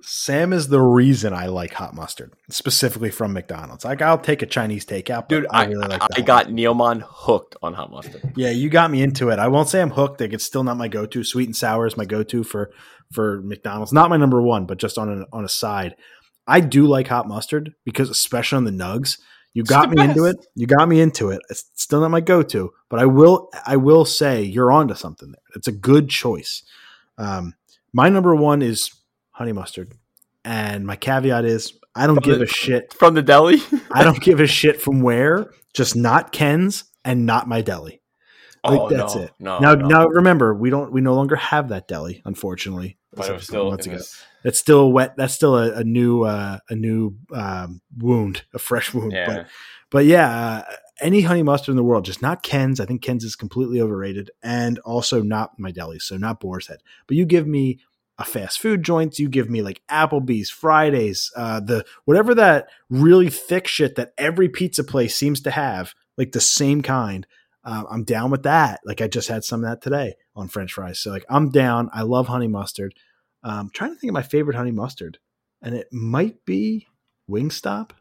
Sam is the reason I like hot mustard, specifically from McDonald's. Like I'll take a Chinese takeout, but Dude, I, really like I, hot got Neomon hooked on hot mustard. Yeah, you got me into it. I won't say I'm hooked. Like, it's still not my go-to. Sweet and sour is my go-to for for McDonald's. Not my number one, but just on a, on a side. I do like hot mustard because, especially on the nugs, you got me into it. You got me into it. It's still not my go-to, but I will. I will say you're onto something there. It's a good choice. Um, my number one is honey mustard, and my caveat is I don't From give the- a shit. From the deli? I don't give a shit from where. Just not Ken's and not my deli. Like, oh, that's no, it. No, now, no. now remember, we don't, we no longer have that deli, unfortunately. but it was still, months ago. was, That's still wet. That's still a, a new, uh, a new um, wound, a fresh wound. yeah. But, but yeah, uh, any honey mustard in the world, just not Ken's. I think Ken's is completely overrated, and also not my deli, so not Boar's Head. But you give me a fast food joint. You give me like Applebee's, Fridays, uh, the whatever that really thick shit that every pizza place seems to have, like the same kind. Uh, I'm down with that. Like I just had some of that today on French fries. So like I'm down. I love honey mustard. Um, trying to think of my favorite honey mustard, and it might be Wingstop.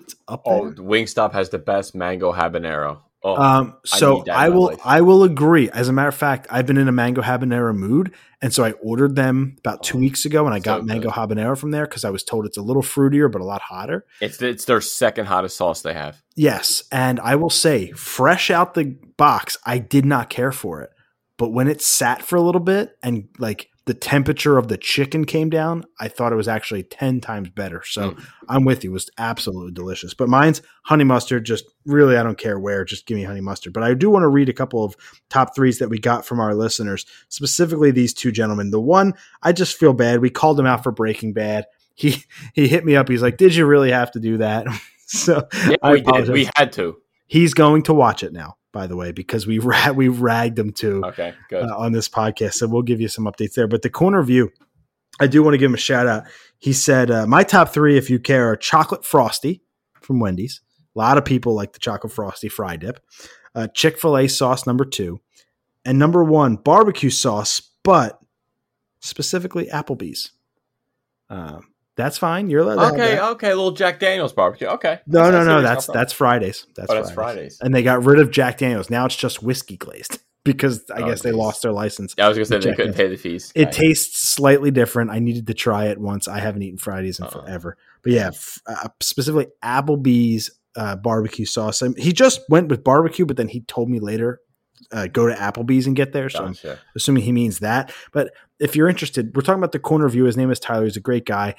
It's up there. Oh, Wingstop has the best mango habanero. Oh, Um, so in I, will life. I will agree. As a matter of fact, I've been in a mango habanero mood, and so I ordered them about two Oh, weeks ago, and I got mango habanero from there because I was told it's a little fruitier but a lot hotter. it's it's their second hottest sauce they have. Yes, and I will say, fresh out the box, I did not care for it, but when it sat for a little bit and like the temperature of the chicken came down, I thought it was actually ten times better. So Mm. I'm with you; it was absolutely delicious. But mine's honey mustard. Just really, I don't care where. Just give me honey mustard. But I do want to read a couple of top threes that we got from our listeners, specifically these two gentlemen. The one I just feel bad. We called him out for Breaking Bad. He he hit me up. He's like, "Did you really have to do that?" so Yeah, we did. We had to. he's going to watch it now. By the way, because we ra- we ragged him too Okay, good. uh, on this podcast. So we'll give you some updates there. But the corner view, I do want to give him a shout out. He said, uh, My top three, if you care, are chocolate frosty from Wendy's. A lot of people like the chocolate frosty fry dip. Uh, Chick fil A sauce, number two. And number one, barbecue sauce, but specifically Applebee's. Um, that's fine. You're allowed okay, okay, little Jack Daniels barbecue. Okay. No, no, no. That's that's Fridays. That's Oh, Fridays. that's Fridays. And they got rid of Jack Daniels. Now it's just whiskey glazed because I Oh, guess they lost their license. Yeah, I was gonna say they Jack couldn't pay the fees. It tastes slightly different. I needed to try it once. I haven't eaten Fridays in Uh-uh. forever. But yeah, f- uh, specifically Applebee's uh, barbecue sauce. And he just went with barbecue, but then he told me later uh, go to Applebee's and get there. So I'm assuming he means that. But if you're interested, we're talking about the corner view. His name is Tyler. He's a great guy.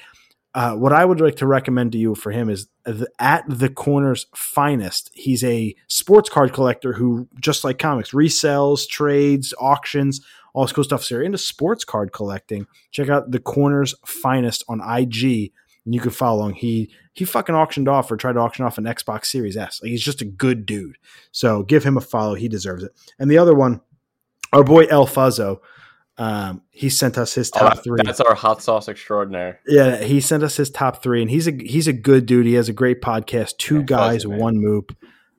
Uh, what I would like to recommend to you for him is the, at the corner's finest. He's a sports card collector who, just like comics, resells, trades, auctions, all this cool stuff. So you're into sports card collecting. Check out the corner's finest on IG, and you can follow along. He he fucking auctioned off or tried to auction off an Xbox Series S. Like he's just a good dude. So give him a follow. He deserves it. And the other one, our boy El Fuzzo, um, he sent us his Oh, top that- three. That's our hot sauce extraordinaire. Yeah, he sent us his top three, and he's a he's a good dude. He has a great podcast. Two Yeah, guys, Fuzzy, one moop.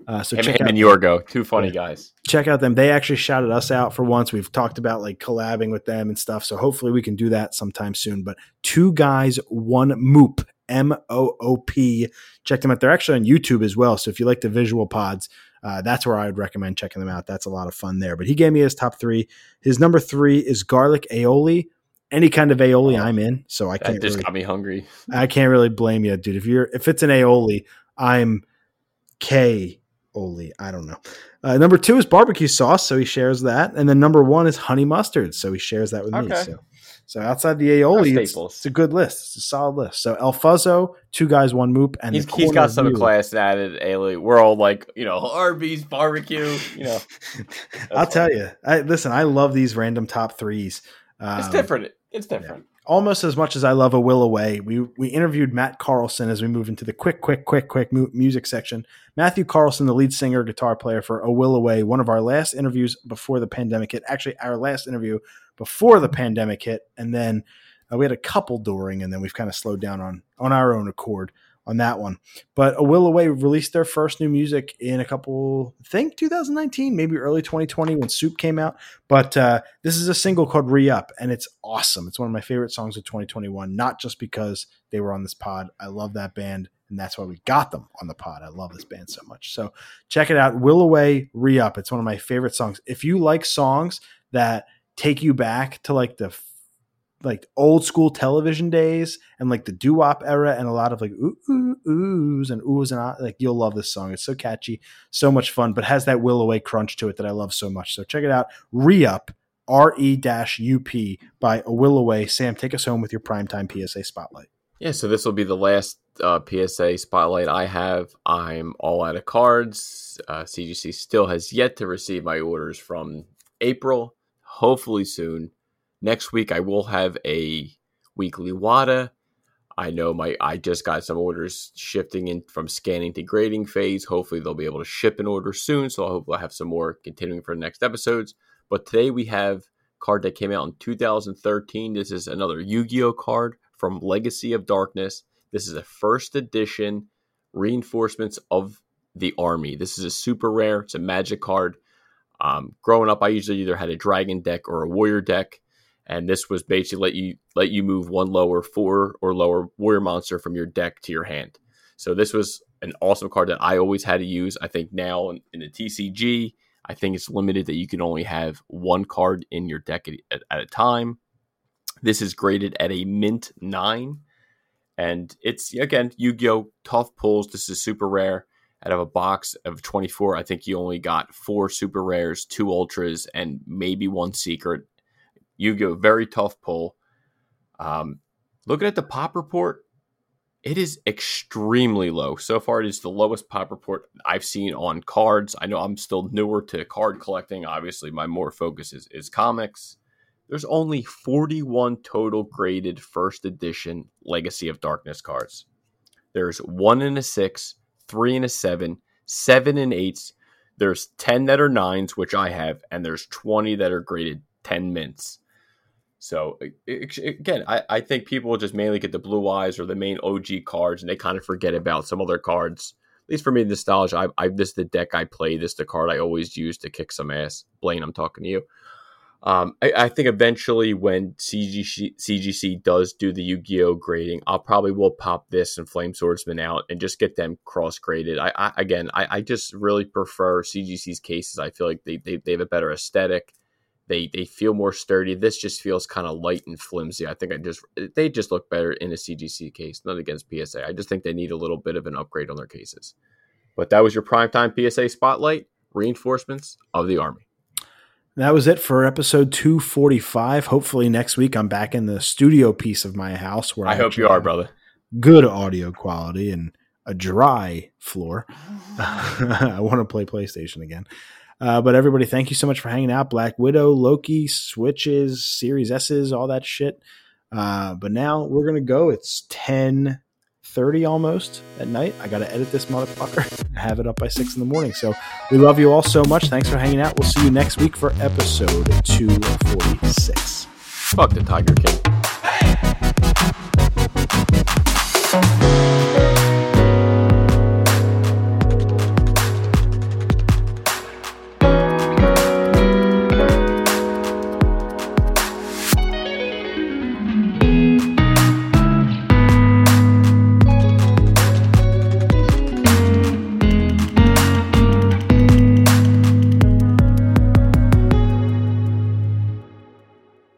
Uh, so him, check him out and Yorgo, two funny guys. check out them. They actually shouted us out for once. We've talked about like collabing with them and stuff. So hopefully we can do that sometime soon. But two guys, one moop, M O O P. Check them out. They're actually on YouTube as well. So if you like the visual pods, uh, that's where I would recommend checking them out. That's a lot of fun there. But he gave me his top three. His number three is garlic aioli. Any kind of aioli, Oh, I'm in. So I can't just really got me hungry. I can't really blame you, dude. If you're if it's an aioli, I'm K aioli. I don't know. Uh, number two is barbecue sauce, so he shares that, and then number one is honey mustard, so he shares that with me. So, so outside the aioli, it's, it's a good list. It's a solid list. So El Fuzzo, two guys, one moop, and He's, he's got some class added. Ailey. We're all like, you know, Arby's barbecue. You know, I'll tell you. I, listen, I love these random top threes. Um, it's different. It's different. Almost as much as I love a will away. We we interviewed Matt Carlson as we move into the quick, quick, quick, quick mu- music section. Matthew Carlson, the lead singer, guitar player for A Will Away, one of our last interviews before the pandemic hit. Actually, our last interview before the pandemic hit, and then uh, we had a couple during, and then we've kind of slowed down on on our own accord on that one. But A Will Away released their first new music in a couple, I think 2019, maybe early 2020 when Soup came out. But uh, this is a single called Re Up, and it's awesome. It's one of my favorite songs of 2021, not just because they were on this pod. I love that band, and that's why we got them on the pod. I love this band so much. So check it out. Will Away Re Up. It's one of my favorite songs. If you like songs that take you back to like the like old school television days and like the doo wop era and a lot of like ooh, ooh oohs and oohs and ah, like you'll love this song. It's so catchy, so much fun, but has that will away crunch to it that I love so much. So check it out. Re up R E dash U P by a will away. Sam, take us home with your primetime PSA spotlight. Yeah, so this will be the last uh, PSA spotlight I have. I'm all out of cards. Uh, CGC still has yet to receive my orders from April. Hopefully soon. Next week I will have a weekly Wata. I know my I just got some orders shifting in from scanning to grading phase. Hopefully they'll be able to ship an order soon. So I hope I'll have some more continuing for the next episodes. But today we have card that came out in 2013. This is another Yu-Gi-Oh card from Legacy of Darkness. This is a first edition reinforcements of the army. This is a super rare. It's a magic card. Um, growing up, I usually either had a dragon deck or a warrior deck, and this was basically let you let you move one lower four or lower warrior monster from your deck to your hand. So this was an awesome card that I always had to use. I think now in, in the TCG, I think it's limited that you can only have one card in your deck at, at a time. This is graded at a mint nine, and it's again Yu-Gi-Oh! Tough pulls. This is super rare. Out of a box of 24, I think you only got four super rares, two ultras, and maybe one secret. Yu-Gi-Oh! Very tough pull. Um, looking at the pop report, it is extremely low. So far, it is the lowest pop report I've seen on cards. I know I'm still newer to card collecting. Obviously, my more focus is, is comics. There's only 41 total graded first edition Legacy of Darkness cards. There's one and a six, three and a seven, seven and eights. There's 10 that are nines, which I have, and there's 20 that are graded 10 mints. So again, I, I think people just mainly get the blue eyes or the main OG cards, and they kind of forget about some other cards. At least for me, nostalgia. I, I this is the deck I play. This is the card I always use to kick some ass. Blaine, I'm talking to you. Um, I, I think eventually when CGC, CGC does do the Yu-Gi-Oh grading, I'll probably will pop this and Flame Swordsman out and just get them cross graded. I, I again, I, I just really prefer CGC's cases. I feel like they, they, they have a better aesthetic. They they feel more sturdy. This just feels kind of light and flimsy. I think I just they just look better in a CGC case, not against PSA. I just think they need a little bit of an upgrade on their cases. But that was your primetime PSA spotlight reinforcements of the army. That was it for episode 245. Hopefully, next week I'm back in the studio piece of my house where I hope you are, brother. Good audio quality and a dry floor. I want to play PlayStation again. Uh, but everybody, thank you so much for hanging out. Black Widow, Loki, Switches, Series S's, all that shit. Uh, but now we're gonna go. It's ten thirty almost at night. I gotta edit this motherfucker. Have it up by six in the morning. So we love you all so much. Thanks for hanging out. We'll see you next week for episode two forty six. Fuck the Tiger King.